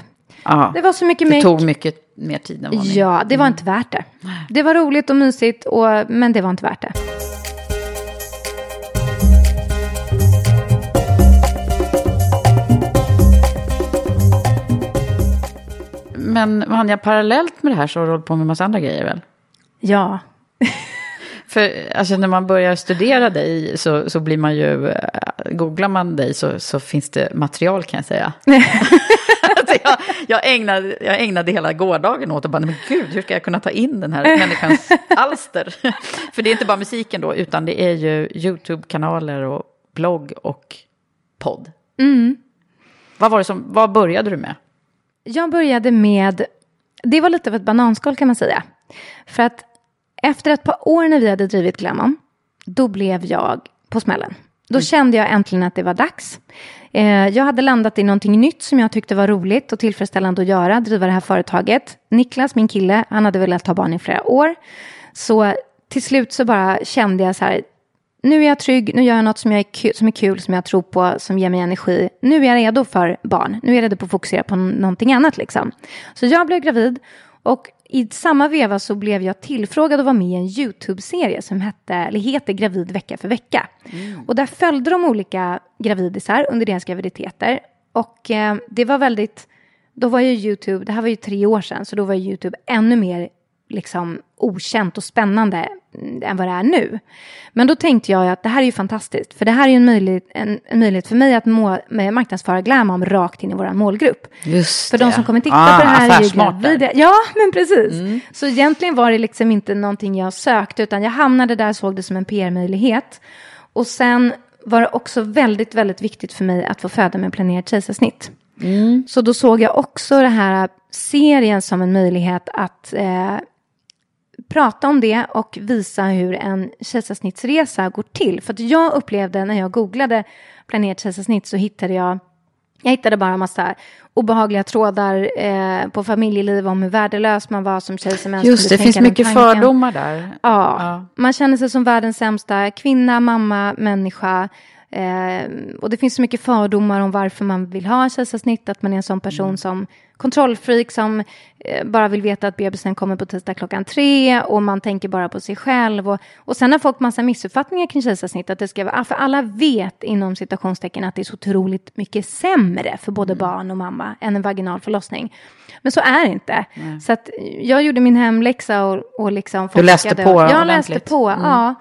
Ja, det var så mycket det tog mycket mer tid än ni... Ja, det var inte värt det. Det var roligt och mysigt, och, men det var inte värt det. Men Vanja, parallellt med det här så har du hållit på med en massa andra grejer väl? Ja. För alltså, när man börjar studera dig så, så blir man ju, eh, googlar man dig så, så finns det material kan jag säga. alltså, jag, jag, ägnade, jag ägnade hela gårdagen åt att bara, men gud, hur ska jag kunna ta in den här människans alster? För det är inte bara musiken då, utan det är ju YouTube-kanaler och blogg och podd. Vad, var det som, vad började du med? Jag började med, det var lite av ett bananskal kan man säga. För att efter ett par år när vi hade drivit Glammon, då blev jag på smällen. Då kände jag äntligen att det var dags. Eh, jag hade landat i någonting nytt som jag tyckte var roligt och tillfredsställande att göra, driva det här företaget. Niklas, min kille, han hade velat ha barn i flera år. Så till slut så bara kände jag så här, nu är jag trygg, nu gör jag något som, jag är kul, som är kul, som jag tror på, som ger mig energi. Nu är jag redo för barn, nu är jag redo på att fokusera på någonting annat liksom. Så jag blev gravid och i samma veva så blev jag tillfrågad att vara med i en YouTube-serie som hette, eller heter Gravid vecka för vecka. Och där följde de olika gravidisar under deras graviditeter. Och eh, det var väldigt, då var ju YouTube, det här var ju tre år sedan, så då var YouTube ännu mer liksom okänt och spännande mm, än vad det är nu. Men då tänkte jag att det här är ju fantastiskt, för det här är ju en möjlighet, en, en möjlighet för mig att må, med marknadsföra Glamom rakt in i vår målgrupp. Just För de som kommer titta ah, på det här är ju gravida. Ja, men precis. Så egentligen var det liksom inte någonting jag sökte, utan jag hamnade där och såg det som en PR-möjlighet. Och sen var det också väldigt, väldigt viktigt för mig att få föda med planerat kejsarsnitt. Så då såg jag också den här serien som en möjlighet att eh, prata om det och visa hur en kejsarsnittsresa går till. För att jag upplevde när jag googlade planerat kejsarsnitt så hittade jag jag hittade bara en massa obehagliga trådar eh, på familjeliv om hur värdelös man var som kejsarmän. Just skulle det, finns mycket tanken. fördomar där. Ja, Ja. man känner sig som världens sämsta kvinna, mamma, människa. Eh, och det finns så mycket fördomar om varför man vill ha kejsarsnitt. Att man är en sån person som kontrollfreak som eh, bara vill veta att bebisen kommer på tisdag klockan tre och man tänker bara på sig själv. Och, och sen har folk massa missuppfattningar kring kejsarsnitt. Att det ska vara, för alla vet inom citationstecken att det är så otroligt mycket sämre för både barn och mamma än en vaginal förlossning. Men så är det inte. Så att jag gjorde min hemläxa och, och liksom Du läste på Jag läste på, ja.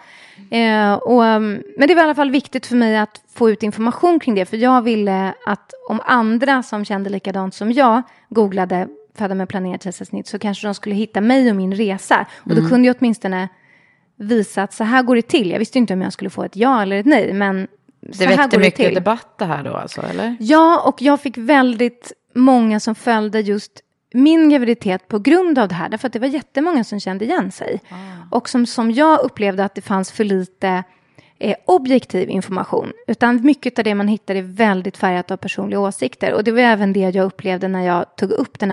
Eh, och, um, men det var i alla fall viktigt för mig att få ut information kring det. För jag ville att om andra som kände likadant som jag googlade föda med planerat kejsarsnitt så kanske de skulle hitta mig och min resa. Och Mm. då kunde jag åtminstone visa att så här går det till. Jag visste inte om jag skulle få ett ja eller ett nej, men så Det här väckte det mycket till. debatt det här då alltså, eller? Ja, och jag fick väldigt många som följde just min graviditet på grund av det här. Därför att det var jättemånga som kände igen sig. Och som, som jag upplevde att det fanns för lite eh, objektiv information. Utan mycket av det man hittar är väldigt färgat av personliga åsikter. Och det var även det jag upplevde när jag tog upp den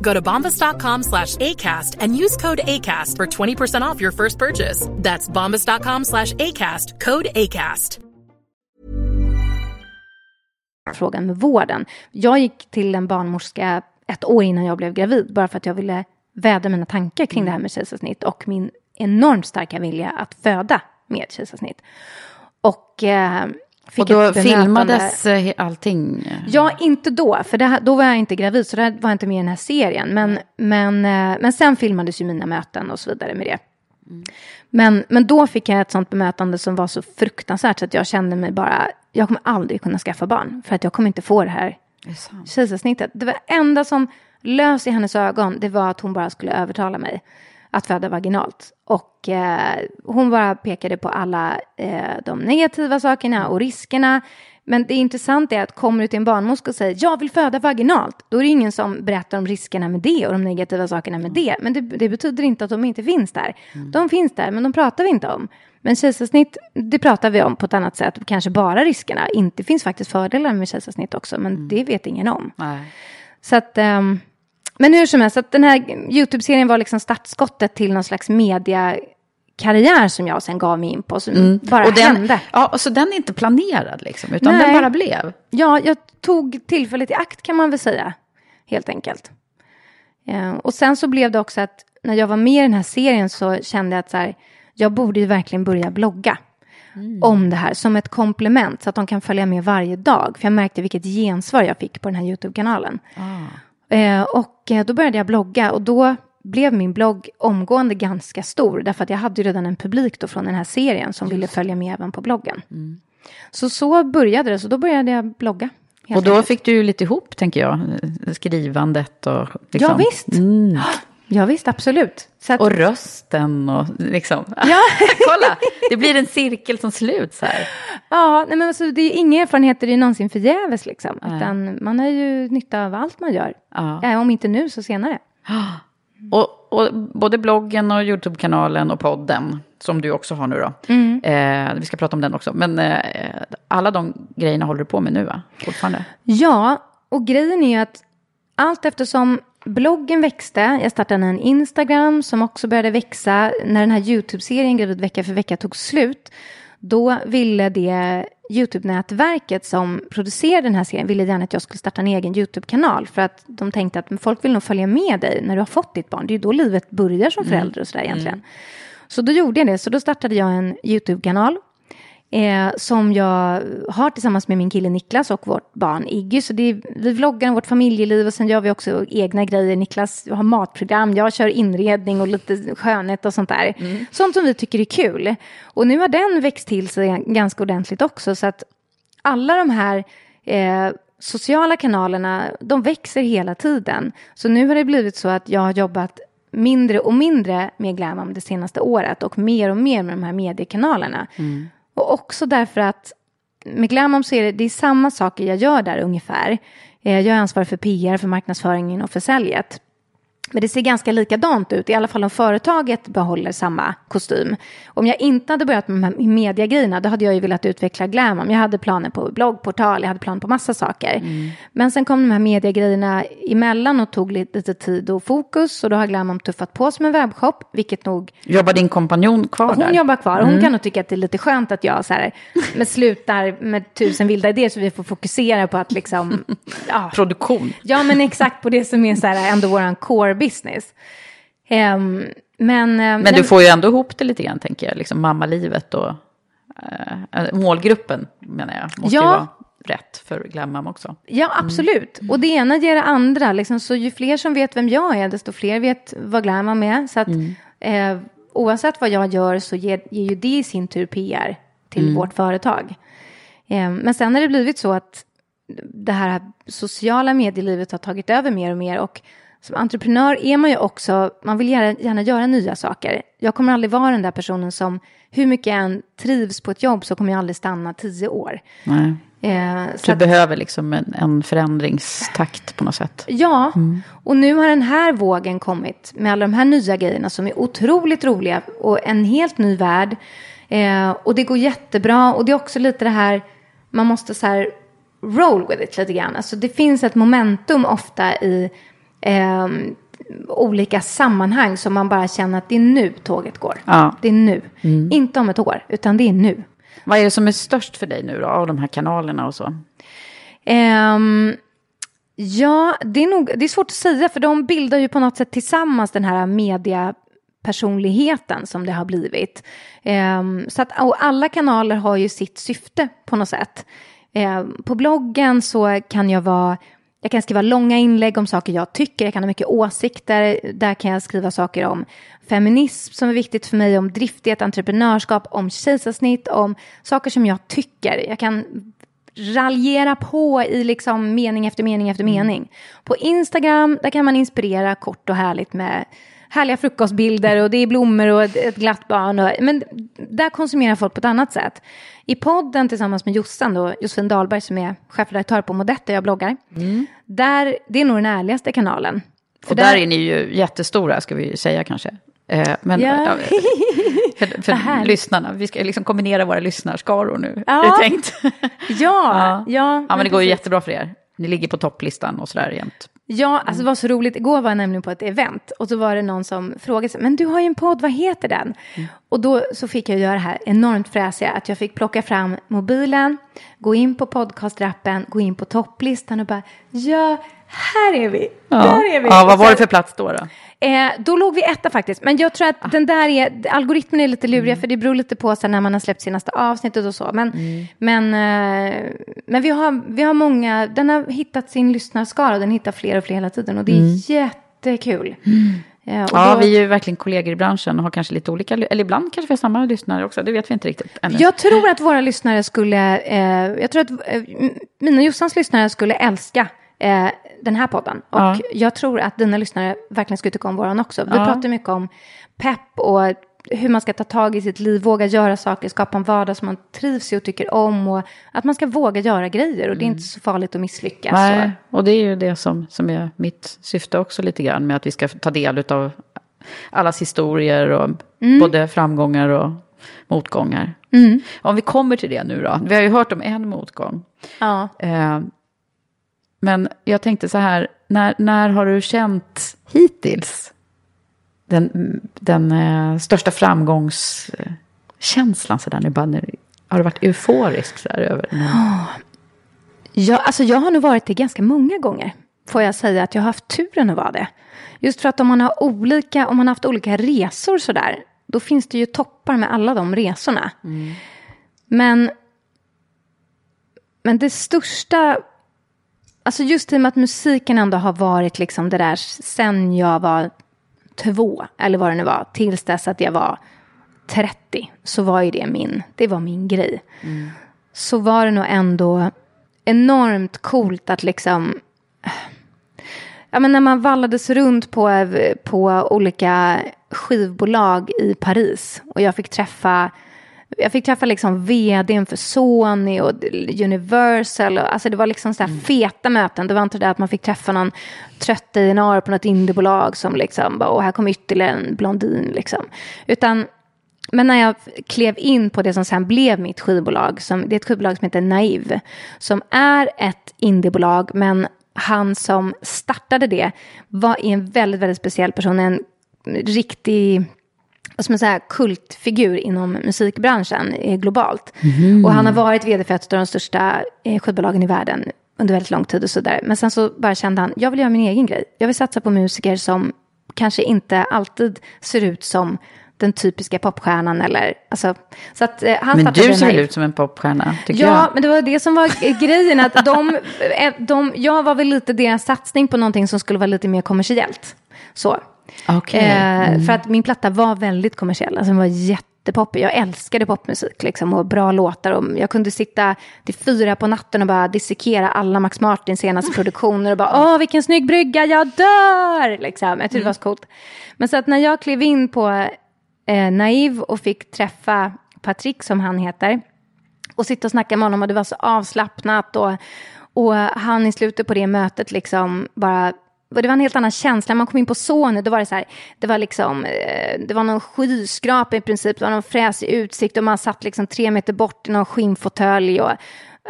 Go to bombas.com slash ACAST and use code ACAST for 20% off your first purchase. That's bombas.com slash ACAST, code ACAST. frågan med vården. Jag gick till en barnmorska ett år innan jag blev gravid, bara för att jag ville vädra mina tankar kring det här med kejsarsnitt och min enormt starka vilja att föda med kejsarsnitt. Och, eh, och då filmades eh, allting? Ja, inte då, för det, här- då var jag inte gravid, så det var inte med i den här serien. Men, men, eh, men sen filmades ju mina möten och så vidare med det. Men, men då fick jag ett sånt bemötande som var så fruktansvärt så att jag kände mig bara, jag kommer aldrig kunna skaffa barn för att jag kommer inte få det här kejsarsnittet. Det var enda som lös i hennes ögon, det var att hon bara skulle övertala mig att föda vaginalt. Och eh, hon bara pekade på alla eh, de negativa sakerna och riskerna. Men det intressanta är att kommer du till en barnmorska och säger jag vill föda vaginalt, då är det ingen som berättar om riskerna med det och de negativa sakerna med det. Men det, det betyder inte att de inte finns där. De finns där, men de pratar vi inte om. Men kejsarsnitt, det pratar vi om på ett annat sätt, kanske bara riskerna. Inte finns faktiskt fördelar med kejsarsnitt också, men det vet ingen om. Nej. Så att, ehm, men hur som helst, att den här YouTube-serien var liksom startskottet till någon slags mediakarriär som jag sen gav mig in på, som bara Mm. och den, hände. Ja, och så den är inte planerad liksom, utan Nej. den bara blev. Ja, jag tog tillfället i akt kan man väl säga, helt enkelt. Eh, och sen så blev det också att när jag var med i den här serien så kände jag att så här, jag borde ju verkligen börja blogga om det här som ett komplement så att de kan följa med varje dag. För jag märkte vilket gensvar jag fick på den här YouTube-kanalen. Eh, och eh, då började jag blogga och då blev min blogg omgående ganska stor. Därför att jag hade ju redan en publik då från den här serien som ville följa med även på bloggen. Så så började det, så då började jag blogga. Och då enkelt. fick du ju lite ihop, tänker jag, skrivandet och... Liksom. Ja, visst. Mm. Ja, visst, absolut. Att, Och rösten och liksom... Ja. Kolla, det blir en cirkel som sluts här. ja, nej, men alltså, det är inga erfarenheter är någonsin förgäves liksom. Nej. Utan man har ju nytta av allt man gör. Ja. Ja, om inte nu så senare. Och, och både bloggen och YouTube-kanalen och podden, som du också har nu då. Mm. Eh, vi ska prata om den också. Men eh, alla de grejerna håller du på med nu, va? Fortfarande? Ja, och grejen är ju att allt eftersom bloggen växte, jag startade en Instagram som också började växa, när den här YouTube-serien Gravid vecka för vecka tog slut, då ville det YouTube-nätverket som producerade den här serien ville gärna att jag skulle starta en egen YouTube-kanal för att de tänkte att folk vill nog följa med dig när du har fått ditt barn. Det är ju då livet börjar som förälder och sådär egentligen. Så då gjorde jag det, så då startade jag en YouTube-kanal eh, som jag har tillsammans med min kille Niklas och vårt barn Iggy. Så är, vi vloggar om vårt familjeliv och sen gör vi också egna grejer. Niklas har matprogram, jag kör inredning och lite skönhet och sånt där. Sånt som vi tycker är kul. Och nu har den växt till sig ganska ordentligt också. Så att alla de här eh, sociala kanalerna, de växer hela tiden. Så nu har det blivit så att jag har jobbat mindre och mindre med Glamam det senaste året och mer och mer med de här mediekanalerna. Och också därför att med Glamom så är det, det är samma saker jag gör där ungefär. Eh, jag är ansvarig för PR, för marknadsföringen och för säljet. Men det ser ganska likadant ut, i alla fall om företaget behåller samma kostym. Om jag inte hade börjat med de här mediagrejerna, då hade jag ju velat utveckla Glamam. Jag hade planer på bloggportal, jag hade planer på massa saker. Men sen kom de här mediagrejerna emellan och tog lite, lite tid och fokus. Och då har Glamam tuffat på som en webbshop, vilket nog Jobbar din kompanjon kvar hon där? jobbar kvar. Hon kan nog tycka att det är lite skönt att jag så här, men slutar med tusen vilda idéer så vi får fokusera på att liksom... Ja, Produktion. ja men exakt på det som är så här, ändå vår core business. Ehm, men, Men du får ju ändå ihop det lite grann, tänker jag. Liksom mammalivet och eh, målgruppen, menar jag, måste Ja. ju vara rätt för Glammam också. Ja, absolut. Och det ena ger det andra. Liksom, så ju fler som vet vem jag är, desto fler vet vad Glamam är. Så att, eh, oavsett vad jag gör så ger, ger ju det i sin tur PR till vårt företag. Eh, men sen har det blivit så att det här sociala medielivet har tagit över mer och mer. Och som entreprenör är man ju också, man vill gärna, gärna göra nya saker. Jag kommer aldrig vara den där personen som, hur mycket jag än trivs på ett jobb så kommer jag aldrig stanna tio år. Nej. Eh, så Du att- behöver liksom en, en förändringstakt på något sätt. Ja, och nu har den här vågen kommit med alla de här nya grejerna som är otroligt roliga och en helt ny värld. Eh, och det går jättebra och det är också lite det här, man måste så här roll with it lite grann. Alltså det finns ett momentum ofta i ehm, olika sammanhang som man bara känner att det är nu tåget går. Ja. Det är nu. Inte om ett år, utan det är nu. Vad är det som är störst för dig nu då, av de här kanalerna och så? Ehm, ja, det är, nog, det är svårt att säga för de bildar ju på något sätt tillsammans den här mediapersonligheten som det har blivit. Ehm, så att, och alla kanaler har ju sitt syfte på något sätt. Ehm, på bloggen så kan jag vara jag kan skriva långa inlägg om saker jag tycker, jag kan ha mycket åsikter. Där kan jag skriva saker om feminism som är viktigt för mig, om driftighet, entreprenörskap, om kejsarsnitt, om saker som jag tycker. Jag kan raljera på i liksom mening efter mening efter mening. På Instagram, där kan man inspirera kort och härligt med härliga frukostbilder och det är blommor och ett glatt barn. Och, men där konsumerar folk på ett annat sätt. I podden tillsammans med Jossan, då, Josefin Dahlberg som är chefredaktör på Modett där jag bloggar. Mm. Där, det är nog den ärligaste kanalen. För och där, där är ni ju jättestora, ska vi säga kanske. Eh, men ja. för, för lyssnarna, vi ska liksom kombinera våra lyssnarskaror nu. Ja. Är det tänkt? ja, ja. ja. men det går ju jättebra för er. Ni ligger på topplistan och sådär jämt. Ja, alltså det var så roligt. Igår var jag nämligen på ett event och så var det någon som frågade sig, men du har ju en podd, vad heter den? Mm. Och då så fick jag göra det här enormt fräsiga, att jag fick plocka fram mobilen, gå in på podcastrappen, gå in på topplistan och bara, ja, här är vi, ja. där är vi. Ja, vad var det för plats då? Då, eh, då låg vi etta faktiskt, men jag tror att ah. den där är, algoritmen är lite luriga, mm. för det beror lite på sen när man har släppt senaste avsnittet och så. Men, mm. men, eh, men vi, har, vi har många, den har hittat sin lyssnarskara, den hittar fler och fler hela tiden och det är mm. jättekul. Mm. Ja, ja då... vi är ju verkligen kollegor i branschen och har kanske lite olika, eller ibland kanske vi har samma lyssnare också, det vet vi inte riktigt ännu. Jag tror att våra lyssnare skulle, eh, jag tror att eh, mina och Jossans lyssnare skulle älska eh, den här podden. Och ja. jag tror att dina lyssnare verkligen skulle tycka om våran också. Vi ja. pratar mycket om pepp och hur man ska ta tag i sitt liv, våga göra saker, skapa en vardag som man trivs i och tycker om. Och att man ska våga göra grejer och det är inte så farligt att misslyckas. Nej, och det är ju det som, som är mitt syfte också lite grann med att vi ska ta del av allas historier och mm. både framgångar och motgångar. Mm. Om vi kommer till det nu då. Vi har ju hört om en motgång. Ja. Eh, men jag tänkte så här, när, när har du känt hittills den, den eh, största framgångskänslan? Så där, nu bara, nu, har du varit euforisk så där, över den Ja, alltså jag har nog varit det ganska många gånger. Får jag säga att jag har haft turen att vara det. Just för att om man har olika, om man har haft olika resor så där, då finns det ju toppar med alla de resorna. Mm. Men, men det största Alltså just i och med att musiken ändå har varit liksom det där sen jag var två, eller vad det nu var, tills dess att jag var 30, så var ju det min, det var min grej. Mm. Så var det nog ändå enormt coolt att liksom, ja men när man vallades runt på, på olika skivbolag i Paris och jag fick träffa jag fick träffa liksom vdn för Sony och Universal. Och, alltså det var liksom så här mm. feta möten. Det var inte det att man fick träffa någon trött A&R på något indiebolag som liksom, och här kommer ytterligare en blondin liksom. Utan, men när jag klev in på det som sen blev mitt skivbolag, som, det är ett skivbolag som heter Naiv, som är ett indiebolag, men han som startade det var en väldigt, väldigt speciell person, en riktig som en så här kultfigur inom musikbranschen eh, globalt. Mm. Och han har varit vd för ett av de största eh, skivbolagen i världen under väldigt lång tid och så där. Men sen så bara kände han, jag vill göra min egen grej. Jag vill satsa på musiker som kanske inte alltid ser ut som den typiska popstjärnan eller alltså, så att eh, han Men du ser väl ut som en popstjärna, tycker ja, jag. Ja, men det var det som var grejen, att de, eh, de, jag var väl lite deras satsning på någonting som skulle vara lite mer kommersiellt. Så. Okay. Eh, mm. För att min platta var väldigt kommersiell. Alltså den var jättepoppig. Jag älskade popmusik liksom, och bra låtar. Och jag kunde sitta till fyra på natten och bara dissekera alla Max Martins senaste produktioner. Och bara, åh vilken snygg brygga, jag dör! Liksom. Jag tyckte det var så coolt. Men så att när jag klev in på eh, Naiv och fick träffa Patrik, som han heter, och sitta och snacka med honom och det var så avslappnat. Och, och han i slutet på det mötet liksom bara och det var en helt annan känsla. Man kom in på Sony, då var det så här, det var liksom, eh, det var någon skyskrapa i princip, det var någon fräsig utsikt och man satt liksom tre meter bort i någon skinnfåtölj och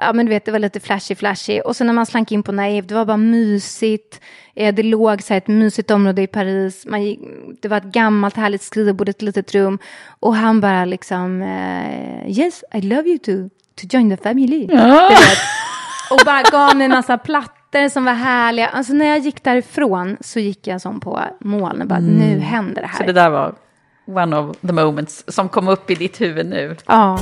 ja men du vet, det var lite flashy flashy. Och sen när man slank in på Naiv, det var bara mysigt. Eh, det låg så här ett mysigt område i Paris. Man gick, det var ett gammalt härligt skrivbord, ett litet rum. Och han bara liksom, uh, yes, I love you to, to join the family. Ja. Och bara gav mig en massa platt katter som var härliga. Alltså när jag gick därifrån så gick jag som på moln och bara mm. nu händer det här. Så det där var one of the moments som kom upp i ditt huvud nu? Ja.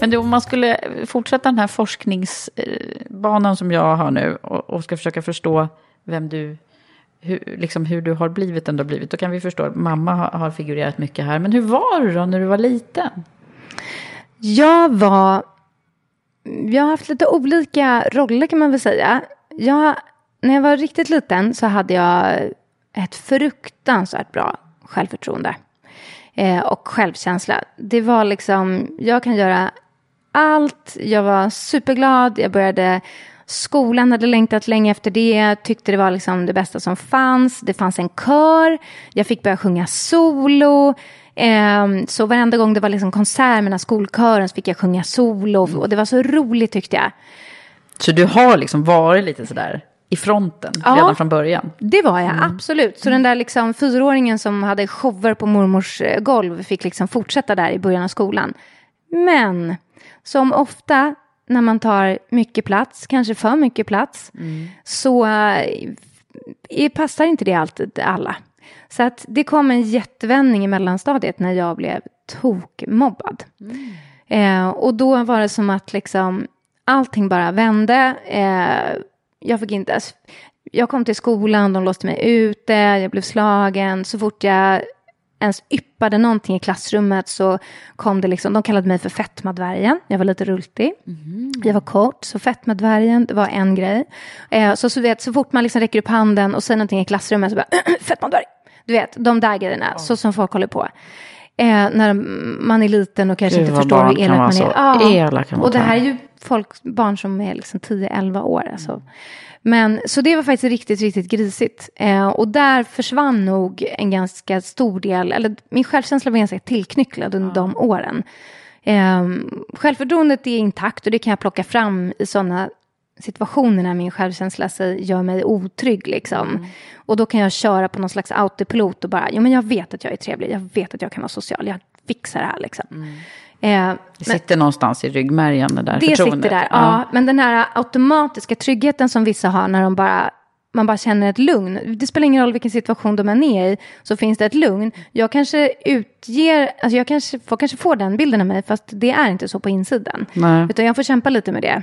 Men då, om man skulle fortsätta den här forskningsbanan som jag har nu och, och ska försöka förstå vem du hur, liksom hur du har blivit ändå blivit. Då kan vi förstå mamma har, har figurerat mycket här. Men hur var du då när du var liten? Jag var... Jag har haft lite olika roller kan man väl säga. Jag, när jag var riktigt liten så hade jag ett fruktansvärt bra självförtroende eh, och självkänsla. Det var liksom, jag kan göra allt. Jag var superglad. Jag började skolan, hade längtat länge efter det. Tyckte det var liksom det bästa som fanns. Det fanns en kör. Jag fick börja sjunga solo. Eh, så varenda gång det var liksom konsert med skolkören så fick jag sjunga solo. Och det var så roligt tyckte jag. Så du har liksom varit lite sådär i fronten Ja. redan från början? Det var jag, absolut. Så den där liksom fyraåringen som hade shower på mormors eh, golv fick liksom fortsätta där i början av skolan. Men som ofta när man tar mycket plats, kanske för mycket plats, så eh, passar inte det alltid alla. Så att det kom en jättevändning i mellanstadiet när jag blev tokmobbad. Eh, och då var det som att liksom allting bara vände. Eh, jag fick inte ens, jag kom till skolan, de låste mig ute, jag blev slagen. Så fort jag ens yppade någonting i klassrummet så kom det liksom, de kallade mig för fetmadvärgen. Jag var lite rultig. Jag var kort, så fetmadvärgen, det var en grej. Eh, så, så, vet, så fort man liksom räcker upp handen och säger någonting i klassrummet så bara fetmadvärg. Du vet, de där grejerna, så som folk håller på. Eh, när man är liten och kanske Gud, inte förstår hur elak man är. elaka mot och det här är ju folk, barn som är liksom 10-11 år. Alltså. Men, så det var faktiskt riktigt, riktigt grisigt. Eh, och där försvann nog en ganska stor del, eller min självkänsla var ganska tillknycklad under de åren. Eh, självförtroendet är intakt och det kan jag plocka fram i sådana situationer när min självkänsla sig- gör mig otrygg. Liksom. Och då kan jag köra på någon slags autopilot och bara, jo men jag vet att jag är trevlig, jag vet att jag kan vara social, jag fixar det här liksom. Eh, Det sitter någonstans i ryggmärgen det där det förtroendet. sitter där, ja. Men den här automatiska tryggheten som vissa har när de bara, man bara känner ett lugn. Det spelar ingen roll vilken situation de är i, så finns det ett lugn. Jag kanske utger, alltså jag kanske får, kanske får den bilden av mig, fast det är inte så på insidan. Nej. Utan jag får kämpa lite med det.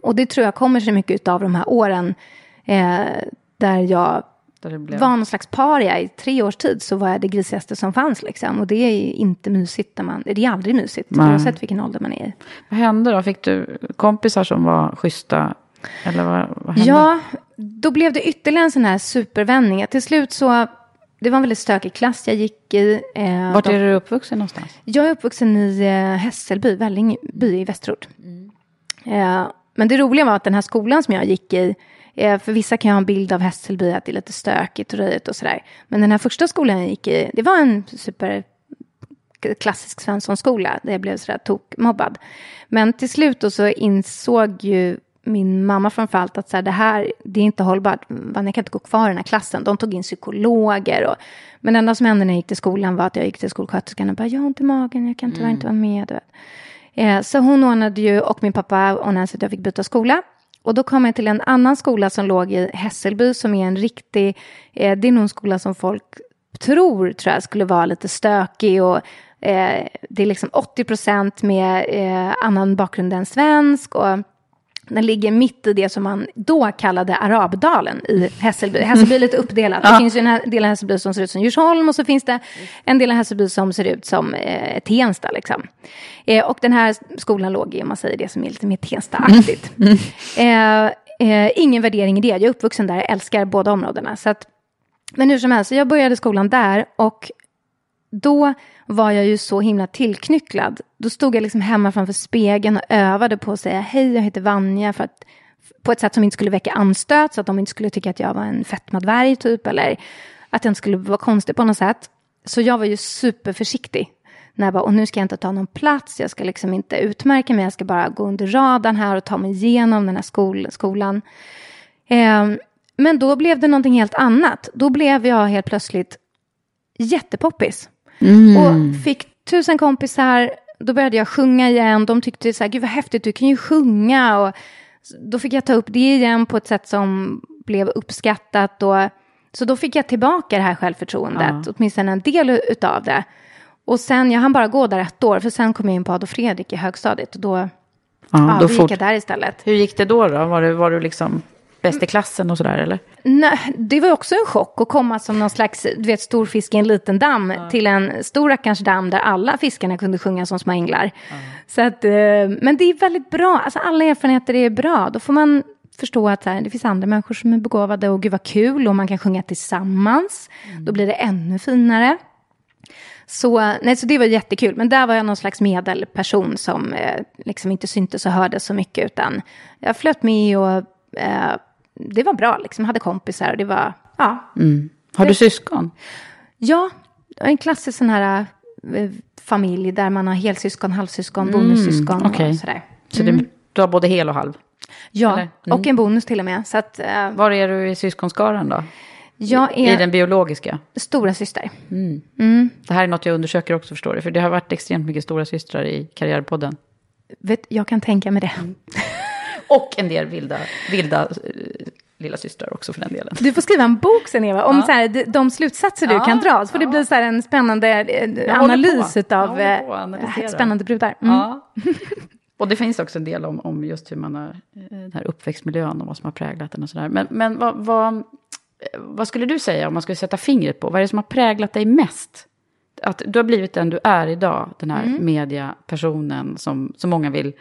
Och det tror jag kommer sig mycket av de här åren eh, där jag det blev- var någon slags paria i tre års tid så var jag det grisigaste som fanns liksom. Och det är inte mysigt när man, det är aldrig mysigt Nej. oavsett vilken ålder man är i. Vad hände då? Fick du kompisar som var schyssta? Eller vad, vad hände? Ja, då blev det ytterligare en sån här supervändning. Till slut så, det var en väldigt stökig klass jag gick i. Eh, Vart är du uppvuxen någonstans? Jag är uppvuxen i eh, Hässelby, Vällingby i Västerort. Eh, men det roliga var att den här skolan som jag gick i, för vissa kan jag ha en bild av Hässelby att det är lite stökigt och röjigt och sådär. Men den här första skolan jag gick i, det var en super klassisk Svenssonskola där jag blev sådär tokmobbad. Men till slut då så insåg ju min mamma framförallt att så här, det här, det är inte hållbart. Vanja kan inte gå kvar i den här klassen. De tog in psykologer. Och, men det enda som hände när jag gick till skolan var att jag gick till skolsköterskan och bara, jag har ont i magen, jag kan tyvärr inte vara med. Eh, så hon ordnade ju, och min pappa ordnade så att jag fick byta skola. Och då kom jag till en annan skola som låg i Hässelby som är en riktig, eh, det är nog en skola som folk tror, tror jag, skulle vara lite stökig och eh, det är liksom 80 procent med eh, annan bakgrund än svensk och den ligger mitt i det som man då kallade Arabdalen i Hässelby. Hässelby är lite uppdelat. Det finns ju en del av Hässelby som ser ut som Djursholm och så finns det en del av Hässelby som ser ut som eh, Tensta. Liksom. Eh, och den här skolan låg i, om man säger det som är lite mer Tensta-aktigt. Eh, eh, ingen värdering i det. Jag är uppvuxen där, jag älskar båda områdena. Så att, men hur som helst, jag började skolan där och då var jag ju så himla tillknycklad. Då stod jag liksom hemma framför spegeln och övade på att säga hej, jag heter Vanja. För att, på ett sätt som inte skulle väcka anstöt, så att de inte skulle tycka att jag var en fetmadvärg typ. Eller att jag inte skulle vara konstig på något sätt. Så jag var ju superförsiktig. När jag bara, och nu ska jag inte ta någon plats, jag ska liksom inte utmärka mig, jag ska bara gå under radarn här och ta mig igenom den här skol, skolan. Eh, men då blev det någonting helt annat. Då blev jag helt plötsligt jättepoppis. Och fick tusen kompisar. Då började jag sjunga igen. De tyckte så här, gud vad häftigt, du kan ju sjunga. Och då fick jag ta upp det igen på ett sätt som blev uppskattat. Och, så då fick jag tillbaka det här självförtroendet, åtminstone en del utav det. Och sen, jag hann bara gå där ett år, för sen kom jag in på Adolf Fredrik i högstadiet. Och då, Ja, ja, då då fort- gick jag där istället. Hur gick det då? då? Var, du, var du liksom bäst i klassen och sådär eller? Nej, det var också en chock att komma som någon slags du vet, stor fisk i en liten damm till en stor rackarns damm där alla fiskarna kunde sjunga som små änglar. Så att, eh, men det är väldigt bra, alltså alla erfarenheter är bra. Då får man förstå att här, det finns andra människor som är begåvade och gud vad kul och man kan sjunga tillsammans. Då blir det ännu finare. Så, nej, så det var jättekul. Men där var jag någon slags medelperson som eh, liksom inte syntes och hördes så mycket. Utan jag flöt med och eh, det var bra. Liksom. Jag hade kompisar och det var, ja. Har du syskon? Ja, en klassisk sån här eh, familj där man har helsyskon, halvsyskon, bonussyskon okej. och sådär. Så det, du har både hel och halv? Ja, Eller? och en bonus till och med. Så att eh, Var är du i syskonskaran då? jag I är den biologiska? stora syster. Det här är något jag undersöker också förstår du. För det har varit extremt mycket stora systrar i Karriärpodden. Vet, jag kan tänka mig det. Och en del vilda, vilda eh, lilla systrar också för den delen. Du får skriva en bok sen Eva, om så här, de, slutsatser du Ja, kan dra. Så får det ja. bli så här en spännande eh, håller analys. Jag av eh, spännande brudar. Mm. Ja. Och det finns också en del om, om just hur man har den här uppväxtmiljön och vad som har präglat den och sådär. Men, men vad, vad, vad skulle du säga om man skulle sätta fingret på? Vad är det som har präglat dig mest? Att du har blivit den du är idag, den här Mm. mediapersonen som så många vill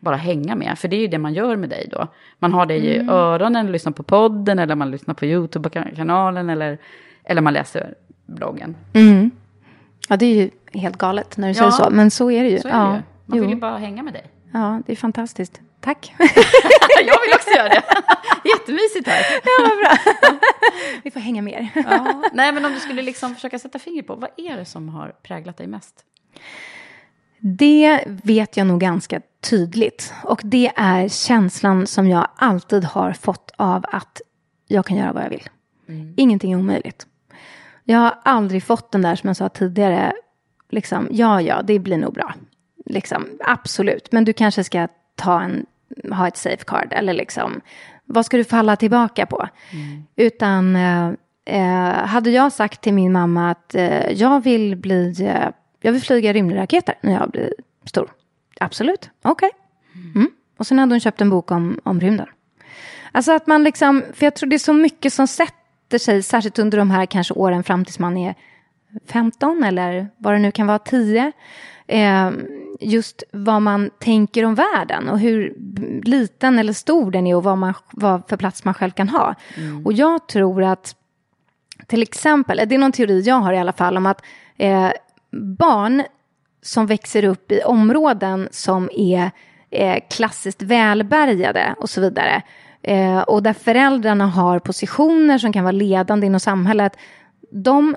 bara hänga med. För det är ju det man gör med dig då. Man har dig Mm. i öronen lyssnar på podden eller man lyssnar på YouTube-kanalen eller, eller man läser bloggen. Mm. Ja, det är ju helt galet när du säger så, men så är det ju. Så är det ja. ju. Man jo. vill ju bara hänga med dig. ja, det är fantastiskt. Tack. Jag vill också göra det. Jättemysigt här. Vi får hänga mer. Ja. Nej, men om du skulle liksom försöka sätta fingret på, vad är det som har präglat dig mest? Det vet jag nog ganska tydligt. Och det är känslan som jag alltid har fått av att jag kan göra vad jag vill. Ingenting är omöjligt. Jag har aldrig fått den där som jag sa tidigare, liksom, ja, ja, det blir nog bra. Liksom, absolut, men du kanske ska ta en, ha ett safeguard eller liksom, vad ska du falla tillbaka på? Utan eh, eh, hade jag sagt till min mamma att eh, jag vill bli, eh, jag vill flyga rymdraketer när jag blir stor. Absolut, okej. Mm. Och sen hade hon köpt en bok om, om rymden. Alltså att man liksom, för jag tror det är så mycket som sätter sig, särskilt under de här kanske åren fram tills man är 15 eller vad det nu kan vara, 10. Eh, just vad man tänker om världen och hur liten eller stor den är och vad, man, vad för plats man själv kan ha. Och jag tror att till exempel, det är någon teori jag har i alla fall om att eh, barn som växer upp i områden som är eh, klassiskt välbärgade och så vidare. Eh, och där föräldrarna har positioner som kan vara ledande inom samhället. De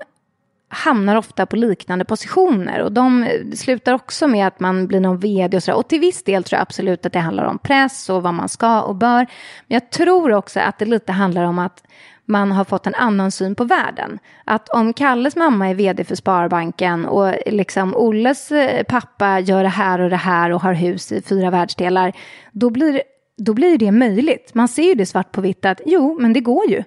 hamnar ofta på liknande positioner och de eh, slutar också med att man blir någon vd och sådär. Och till viss del tror jag absolut att det handlar om press och vad man ska och bör. Men jag tror också att det lite handlar om att man har fått en annan syn på världen. Att om Kalles mamma är vd för Sparbanken och liksom Olles eh, pappa gör det här och det här och har hus i fyra världsdelar, då blir, då blir det möjligt. Man ser ju det svart på vitt att jo, men det går ju.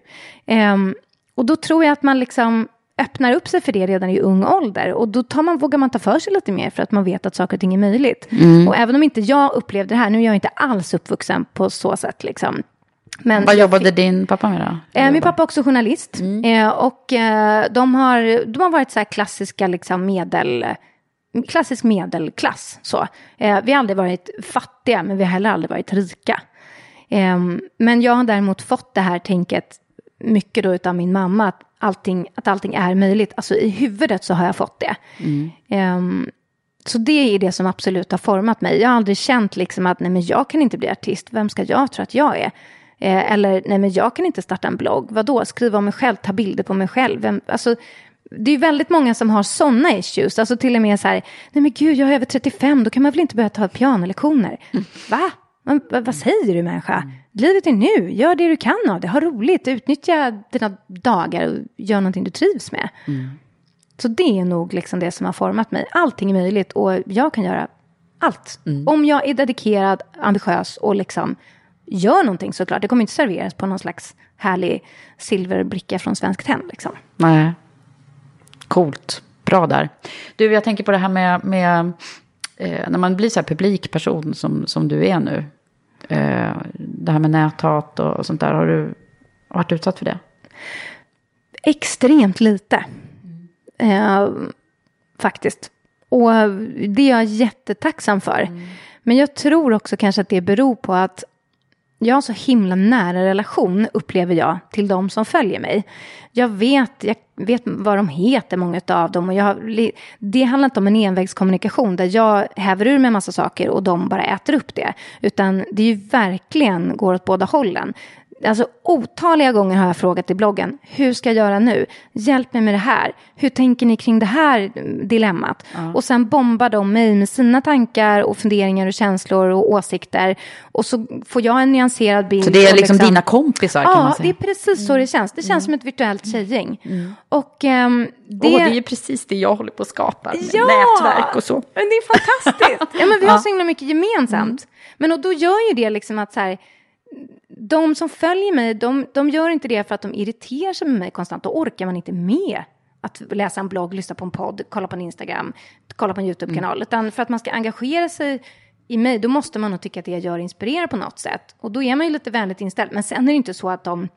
Ehm, och då tror jag att man liksom öppnar upp sig för det redan i ung ålder. Och då tar man, vågar man ta för sig lite mer för att man vet att saker och ting är möjligt. Och även om inte jag upplevde det här, nu är jag inte alls uppvuxen på så sätt liksom. Men Vad jobbade fick- din pappa med då? Eh, min pappa är också journalist. Eh, och eh, de, har, de har varit så här klassiska liksom medel, klassisk medelklass. Så. Eh, vi har aldrig varit fattiga, men vi har heller aldrig varit rika. Eh, men jag har däremot fått det här tänket mycket då utav min mamma, att allting, att allting är möjligt. Alltså i huvudet så har jag fått det. Eh, så det är det som absolut har format mig. Jag har aldrig känt liksom att nej men jag kan inte bli artist, vem ska jag tro att jag är? Eh, eller nej men jag kan inte starta en blogg, vadå, skriva om mig själv, ta bilder på mig själv. Vem, alltså, det är väldigt många som har sådana issues, alltså till och med så här, nej men gud jag är över 35, då kan man väl inte börja ta pianolektioner? Va? Men, vad, säger du människa? Livet är nu, gör det du kan av det, ha roligt, utnyttja dina dagar och gör någonting du trivs med. Så det är nog liksom det som har format mig. Allting är möjligt och jag kan göra allt. Om jag är dedikerad, ambitiös och liksom gör någonting såklart. Det kommer inte serveras på någon slags härlig silverbricka från Svenskt Tenn. Liksom. Nej. Coolt. Bra där. Du, jag tänker på det här med, med eh, när man blir så här publikperson som, som du är nu. Eh, det här med näthat och, och sånt där. Har du varit utsatt för det? Extremt lite. Eh, faktiskt. Och det är jag jättetacksam för. Men jag tror också kanske att det beror på att jag har så himla nära relation, upplever jag, till de som följer mig. Jag vet, jag vet vad de heter, många av dem. Och jag, det handlar inte om en envägskommunikation där jag häver ur mig en massa saker och de bara äter upp det. Utan det är ju verkligen går åt båda hållen. Alltså otaliga gånger har jag frågat i bloggen, hur ska jag göra nu? Hjälp mig med det här. Hur tänker ni kring det här dilemmat? Och sen bombar de mig med sina tankar och funderingar och känslor och åsikter. Och så får jag en nyanserad bild. Så det är och liksom dina kompisar kan Ja, man det säga. är precis så det känns. Det känns som ett virtuellt tjejgäng. Och ehm, det... Åh, det är ju precis det jag håller på att skapa. Med Ja! Nätverk och så. Men det är fantastiskt. ja, men vi har Ja. så himla mycket gemensamt. Men och då gör ju det liksom att så här, de som följer mig, de, de gör inte det för att de irriterar sig med mig konstant. Då orkar man inte med att läsa en blogg, lyssna på en podd, kolla på en Instagram, kolla på en YouTube-kanal. Utan för att man ska engagera sig i mig, då måste man nog tycka att det jag gör inspirerar på något sätt. Och då är man ju lite vänligt inställd. Men sen är det inte så att de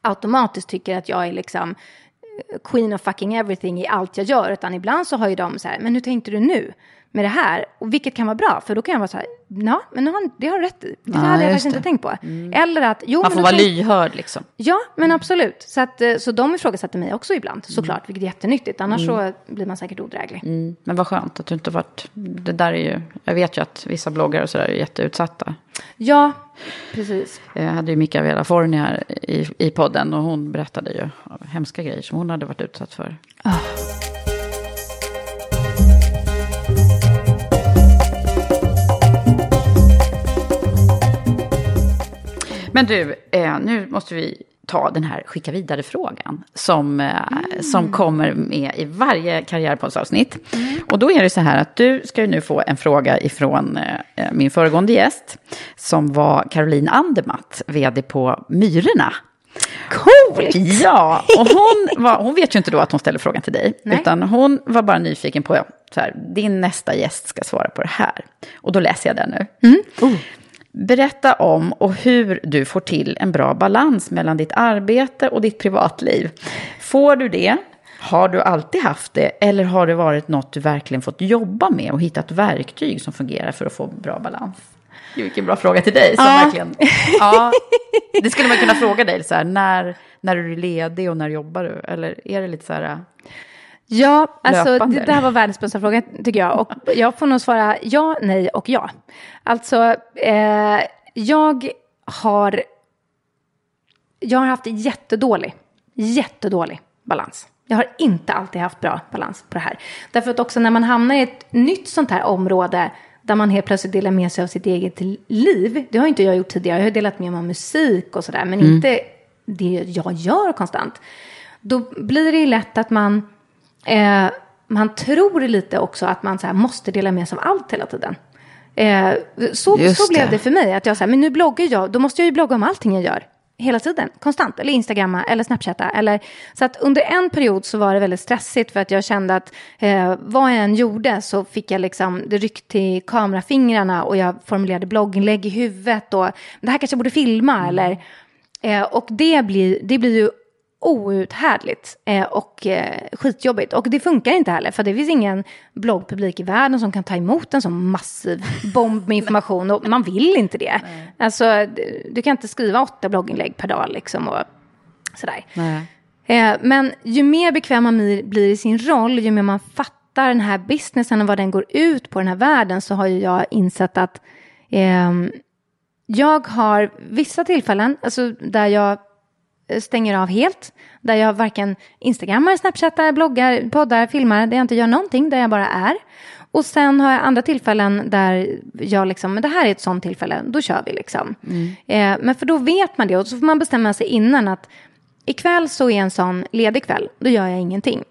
automatiskt tycker att jag är liksom eh, queen of fucking everything i allt jag gör. Utan ibland så har ju de så här, men hur tänkte du nu med det här? Och vilket kan vara bra, för då kan jag vara så här, ja, men nu har, det har du rätt i. Det Ja, hade jag faktiskt inte det. tänkt på. Eller att, jo, Man får vara lyhörd liksom. Ja, men absolut. Så, att, eh, så de ifrågasätter mig också ibland, såklart, vilket är jättenyttigt. Annars så blir man säkert odräglig. Mm. Men vad skönt att du inte varit... Det där är ju... Jag vet ju att vissa bloggare och sådär är jätteutsatta. Ja, precis. Jag hade ju Mikaela Forni här i, i podden och hon berättade ju hemska grejer som hon hade varit utsatt för. Men du, eh, nu måste vi ta den här skicka vidare-frågan som, eh, som kommer med i varje karriärpoddsavsnitt. Och då är det så här att du ska ju nu få en fråga ifrån eh, min föregående gäst som var Caroline Andermatt, vd på Myrorna. Coolt! Ja, och hon, var, hon vet ju inte då att hon ställer frågan till dig. Nej. Utan hon var bara nyfiken på, så här, din nästa gäst ska svara på det här. Och då läser jag den nu. Berätta om och hur du får till en bra balans mellan ditt arbete och ditt privatliv. Får du det? Har du alltid haft det? Eller har det varit något du verkligen fått jobba med och hittat verktyg som fungerar för att få bra balans? Gud, vilken bra fråga till dig. Som Ja. verkligen, ja, det skulle man kunna fråga dig, så här, när, när är du ledig och när jobbar du? Eller är det lite så här... Ja, alltså Löpande, det där var världens bästa fråga tycker jag. Och jag får nog svara ja, nej och ja. Alltså, eh, jag har... Jag har haft jättedålig, jättedålig balans. Jag har inte alltid haft bra balans på det här. Därför att också när man hamnar i ett nytt sånt här område där man helt plötsligt delar med sig av sitt eget liv. Det har inte jag gjort tidigare. Jag har delat med mig av musik och sådär. Men inte det jag gör konstant. Då blir det ju lätt att man, eh, man tror lite också att man så här, måste dela med sig av allt hela tiden. Eh, så, Just så blev det. det för mig. Att jag säger, men nu bloggar jag, då måste jag ju blogga om allting jag gör. Hela tiden, konstant. Eller instagramma, eller snapchatta. Eller, så att under en period så var det väldigt stressigt för att jag kände att eh, vad jag än gjorde så fick jag liksom, det ryckte i kamerafingrarna och jag formulerade blogginlägg i huvudet och det här kanske jag borde filma eller eh, och det blir, det blir ju outhärdligt eh, och eh, skitjobbigt. Och det funkar inte heller, för det finns ingen bloggpublik i världen som kan ta emot en sån massiv bomb med information. Och man vill inte det. Alltså, du, kan inte skriva åtta blogginlägg per dag liksom och sådär. Eh, men ju mer bekväm man blir- i sin roll, ju mer man fattar den här businessen och vad den går ut på, den här världen, så har ju jag insett att ehm, jag har vissa tillfällen, alltså där jag eh, stänger av helt. Där jag varken instagrammar, snapchattar, bloggar, poddar, filmar, där jag inte gör någonting, där jag bara är. Och sen har jag andra tillfällen där jag liksom, men det här är ett sånt tillfälle, då kör vi liksom. Eh, men för då vet man det och så får man bestämma sig innan att ikväll så är en sån ledig kväll, då gör jag ingenting.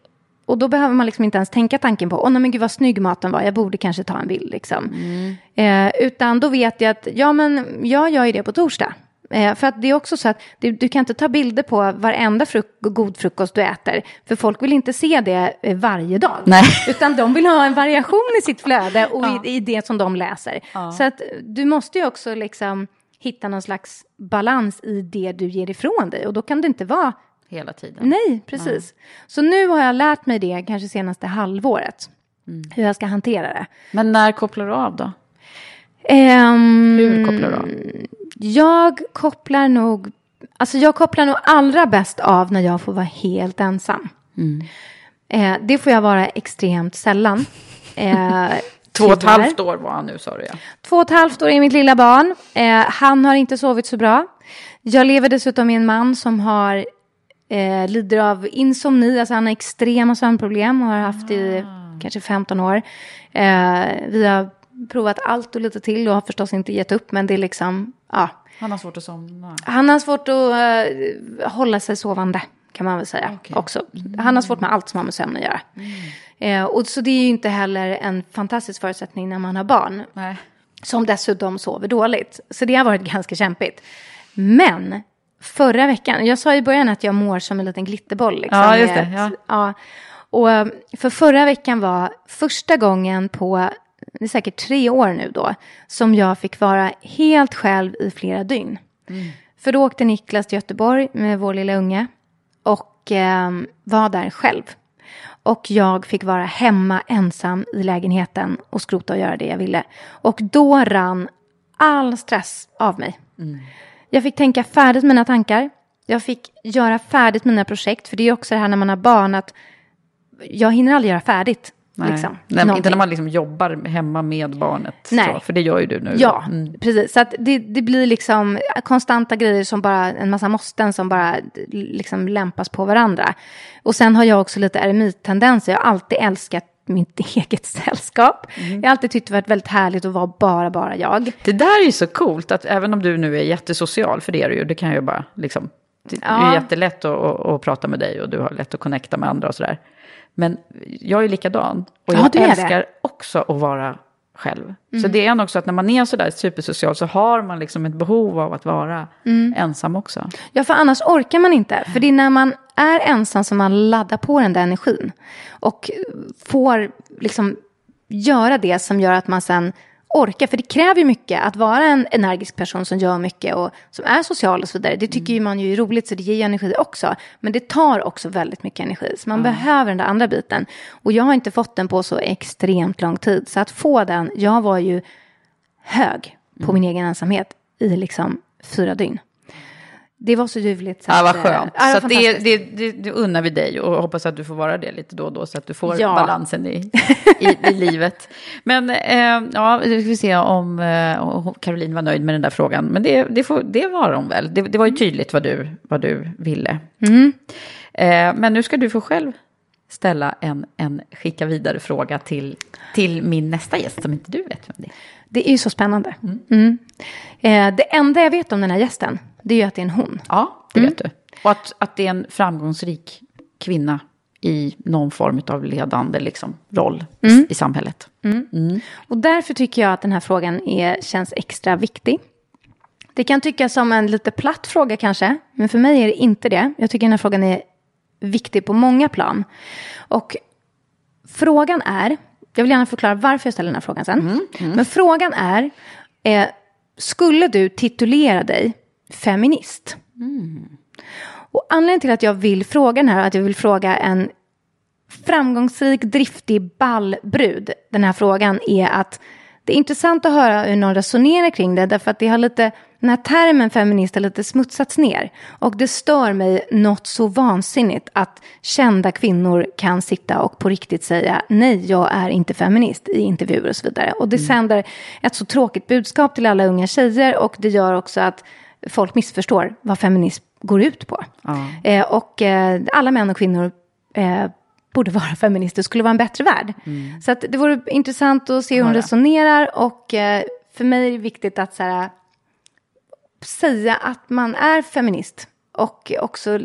Och då behöver man liksom inte ens tänka tanken på, åh nej men gud vad snygg maten var, jag borde kanske ta en bild liksom. Eh, utan då vet jag att, ja men jag gör ju det på torsdag. Eh, för att det är också så att du, du kan inte ta bilder på varenda fruk god frukost du äter. För folk vill inte se det eh, varje dag. Nej. Utan de vill ha en variation i sitt flöde och i, i det som de läser. Så att du måste ju också liksom hitta någon slags balans i det du ger ifrån dig. Och då kan det inte vara Hela tiden. Nej, precis. Så nu har jag lärt mig det kanske senaste halvåret. Hur jag ska hantera det. Men när kopplar du av då? Ehm, Hur kopplar du av? Jag kopplar nog... Alltså jag kopplar nog allra bäst av när jag får vara helt ensam. Mm. Eh, det får jag vara extremt sällan. Eh, Två och ett halvt år var han nu sa du ja. Två och ett halvt år är mitt lilla barn. Eh, han har inte sovit så bra. Jag lever dessutom med en man som har eh, lider av insomni. Alltså han har extrema sömnproblem och har haft i kanske 15 år. Eh, vi har provat allt och lite till och har förstås inte gett upp. Men det är liksom, ja. Han har svårt att somna. Han har svårt att eh, hålla sig sovande kan man väl säga också. Han har svårt med allt som har med sömn att göra. Eh, och så det är ju inte heller en fantastisk förutsättning när man har barn. Nej. Som dessutom sover dåligt. Så det har varit ganska kämpigt. Men förra veckan, jag sa i början att jag mår som en liten glitterboll. Liksom, Ja, just det, ja. ja. Och eh, för förra veckan var första gången på, det är säkert tre år nu då, som jag fick vara helt själv i flera dygn. För då åkte Niklas till Göteborg med vår lilla unge och eh, var där själv. Och jag fick vara hemma ensam i lägenheten och skrota och göra det jag ville. Och då rann all stress av mig. Jag fick tänka färdigt mina tankar. Jag fick göra färdigt mina projekt. För det är också det här när man har barn att jag hinner aldrig göra färdigt. Nej. Liksom, Nej, inte när man liksom jobbar hemma med barnet. Nej. Så, för det gör ju du nu. Ja, Mm. precis. Så det, det blir liksom konstanta grejer som bara, en massa måsten som bara liksom lämpas på varandra. Och sen har jag också lite eremit-tendenser. Jag har alltid älskat mitt eget sällskap. Jag har alltid tyckt det varit väldigt härligt att vara bara, bara jag. Det där är ju så coolt att även om du nu är jättesocial, för det är du ju, det kan jag ju bara liksom. Det är Ja. jättelätt att, att, att prata med dig och du har lätt att connecta med andra och sådär. Men jag är likadan. Och Ja, jag det. älskar också att vara själv. Så det är nog också att när man är sådär supersocial så har man liksom ett behov av att vara ensam också. Ja, för annars orkar man inte. För det är när man är ensam som man laddar på den där energin. Och får liksom göra det som gör att man sen orkar. För det kräver ju mycket att vara en energisk person som gör mycket och som är social och så vidare. Det tycker ju man ju är roligt så det ger ju energi också. Men det tar också väldigt mycket energi. Så man behöver den där andra biten. Och jag har inte fått den på så extremt lång tid. Så att få den, jag var ju hög på min egen ensamhet i liksom fyra dygn. Det var så ljuvligt. Så Ja, vad eh, skönt. ja, det så det, det, det, det unnar vi dig och hoppas att du får vara det lite då och då så att du får Ja. balansen i, i, i livet. Men eh, ja, nu ska vi se om eh, Caroline var nöjd med den där frågan. Men det, det, får, det var hon väl. Det, det var ju tydligt vad du, vad du ville. Eh, men nu ska du få själv ställa en, en skicka vidare fråga till, till min nästa gäst som inte du vet vem det är. Det är ju så spännande. Mm. Eh, det enda jag vet om den här gästen, det är ju att det är en hon. Ja, det vet du. Och att, att det är en framgångsrik kvinna i någon form av ledande liksom, roll i, i samhället. Och därför tycker jag att den här frågan är, känns extra viktig. Det kan tyckas som en lite platt fråga kanske, men för mig är det inte det. Jag tycker den här frågan är viktig på många plan. Och frågan är, jag vill gärna förklara varför jag ställer den här frågan sen. Men frågan är, eh, skulle du titulera dig feminist? Och anledningen till att jag vill fråga den här, att jag vill fråga en framgångsrik, driftig ballbrud, den här frågan, är att det är intressant att höra hur någon resonerar kring det, därför att det har lite, den här termen feminist har lite smutsats ner. Och det stör mig något så vansinnigt att kända kvinnor kan sitta och på riktigt säga nej, jag är inte feminist i intervjuer och så vidare. Och det sänder ett så tråkigt budskap till alla unga tjejer och det gör också att folk missförstår vad feminism går ut på. Eh, och eh, alla män och kvinnor eh, borde vara feminister, skulle vara en bättre värld. Så att det vore intressant att se hur hon resonerar och för mig är det viktigt att så här, säga att man är feminist och också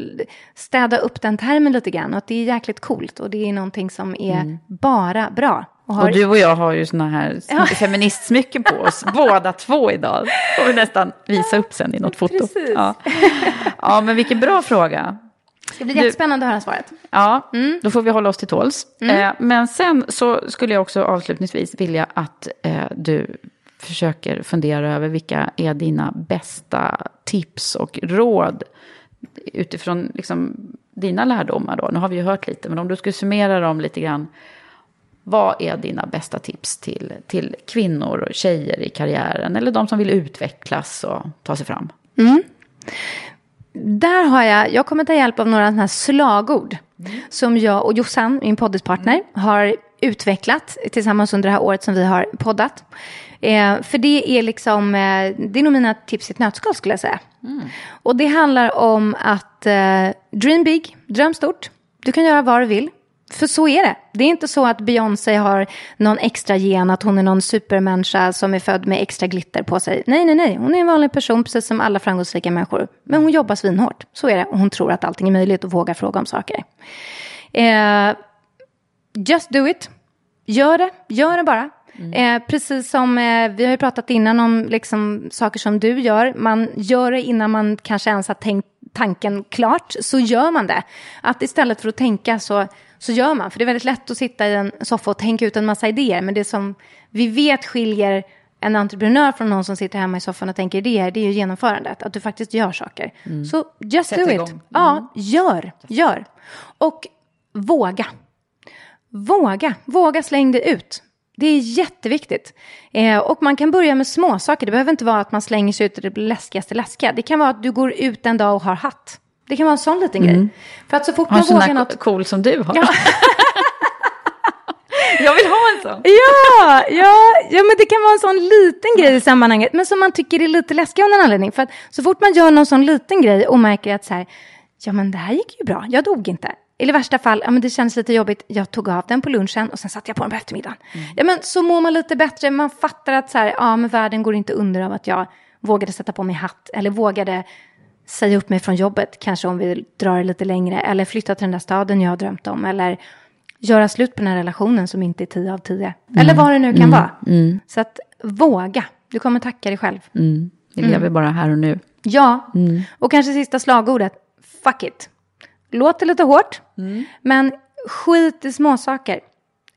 städa upp den termen lite grann och att det är jäkligt coolt och det är någonting som är bara bra Och, har... och du och jag har ju såna här Ja. feministsmycken på oss, båda två idag. får vi nästan visa upp sen i något foto. Precis. Ja. ja, men vilken bra fråga. Det ska bli Du- jättespännande att höra svaret. Ja, då får vi hålla oss till tåls. Mm. Eh, men sen så skulle jag också avslutningsvis vilja att eh, du försöker fundera över vilka är dina bästa tips och råd utifrån liksom, dina lärdomar. Då. Nu har vi ju hört lite, men om du skulle summera dem lite grann. Vad är dina bästa tips till, till kvinnor och tjejer i karriären? Eller de som vill utvecklas och ta sig fram? Där har jag, jag kommer ta hjälp av några sådana här slagord som jag och Jossan, min poddispartner, har utvecklat tillsammans under det här året som vi har poddat. Eh, för det är liksom, eh, det är nog mina tips i ett nötskal skulle jag säga. Och det handlar om att eh, dream big, dröm stort. Du kan göra vad du vill. För så är det. Det är inte så att Beyoncé har någon extra gen, att hon är någon supermänniska som är född med extra glitter på sig. Nej, nej, nej. Hon är en vanlig person, precis som alla framgångsrika människor. Men hon jobbar svinhårt. Så är det. Och hon tror att allting är möjligt och vågar fråga om saker. Eh, just do it. Gör det. Gör det bara. Eh, precis som eh, vi har ju pratat innan om liksom, saker som du gör. Man gör det innan man kanske ens har tänkt tanken klart, så gör man det. Att istället för att tänka så, så gör man. För det är väldigt lätt att sitta i en soffa och tänka ut en massa idéer. Men det som vi vet skiljer en entreprenör från någon som sitter hemma i soffan och tänker idéer, det är ju genomförandet. Att du faktiskt gör saker. Så just Sätt do it. igång. Ja, gör, gör. Och våga. Våga, våga släng det ut. Det är jätteviktigt. Eh, och man kan börja med små saker. Det behöver inte vara att man slänger sig ut och det läskigaste läskiga. Det kan vara att du går ut en dag och har hatt. Det kan vara en sån liten grej. För att så fort man vågar något... cool som du har. jag vill ha en sån. Ja, ja, ja, men det kan vara en sån liten grej i sammanhanget, men som man tycker är lite läskig av någon anledning. För att så fort man gör någon sån liten grej och märker att så här, ja men det här gick ju bra, jag dog inte. Eller i värsta fall, ja men det kändes lite jobbigt, jag tog av den på lunchen och sen satte jag på den på eftermiddagen. Ja men så mår man lite bättre, man fattar att så här, ja men världen går inte under av att jag vågade sätta på mig hatt eller vågade säga upp mig från jobbet, kanske om vi drar det lite längre, eller flytta till den där staden jag har drömt om, eller göra slut på den här relationen som inte är 10 av 10. Eller vad det nu kan vara. Så att våga, du kommer tacka dig själv. Mm. Vi lever bara här och nu. Ja, och kanske sista slagordet, fuck it. Låter lite hårt, men skit i småsaker.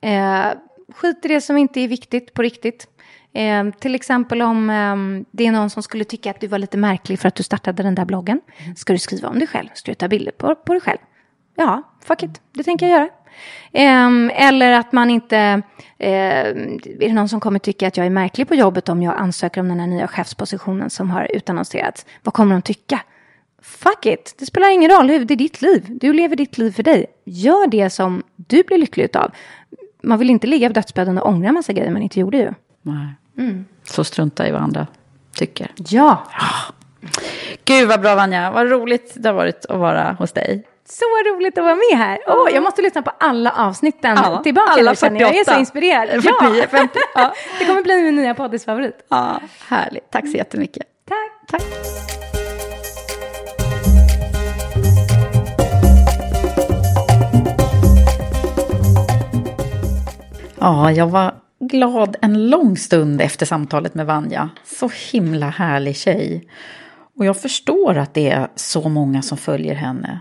Eh, skit i det som inte är viktigt på riktigt. Eh, till exempel om eh, det är någon som skulle tycka att du var lite märklig för att du startade den där bloggen. Ska du skriva om dig själv? Ska du ta bilder på, på dig själv? Ja, fuck it, det tänker jag göra. Ehm, eller att man inte, eh, är det någon som kommer tycka att jag är märklig på jobbet om jag ansöker om den här nya chefspositionen som har utannonserats. Vad kommer de tycka? Fuck it, det spelar ingen roll, det är ditt liv. Du lever ditt liv för dig. Gör det som du blir lycklig utav. Man vill inte ligga på dödsbädden och ångra en massa grejer man inte gjorde ju. Nej. Så strunta i vad andra tycker. Ja, Gud vad bra Vanja, vad roligt det har varit att vara hos dig. så roligt att vara med här. Åh, jag måste lyssna på alla avsnitten Ja, tillbaka alla nu känner jag. Jag är så 48. inspirerad. 49, 50. Ja, det kommer bli min nya poddisfavorit. Ja, härligt, tack så jättemycket. Tack. Tack. Ja, jag var glad en lång stund efter samtalet med Vanja. Så himla härlig tjej. Och jag förstår att det är så många som följer henne.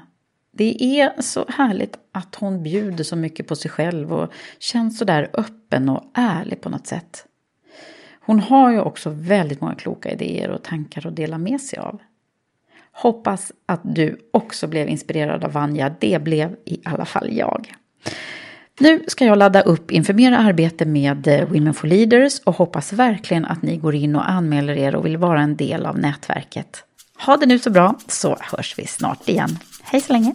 Det är så härligt att hon bjuder så mycket på sig själv och känns så där öppen och ärlig på något sätt. Hon har ju också väldigt många kloka idéer och tankar att dela med sig av. Hoppas att du också blev inspirerad av Vanja. Det blev i alla fall jag. Nu ska jag ladda upp inför mer arbete med eh, Women for Leaders och hoppas verkligen att ni går in och anmäler er och vill vara en del av nätverket. Ha det nu så bra så hörs vi snart igen. Hej så länge!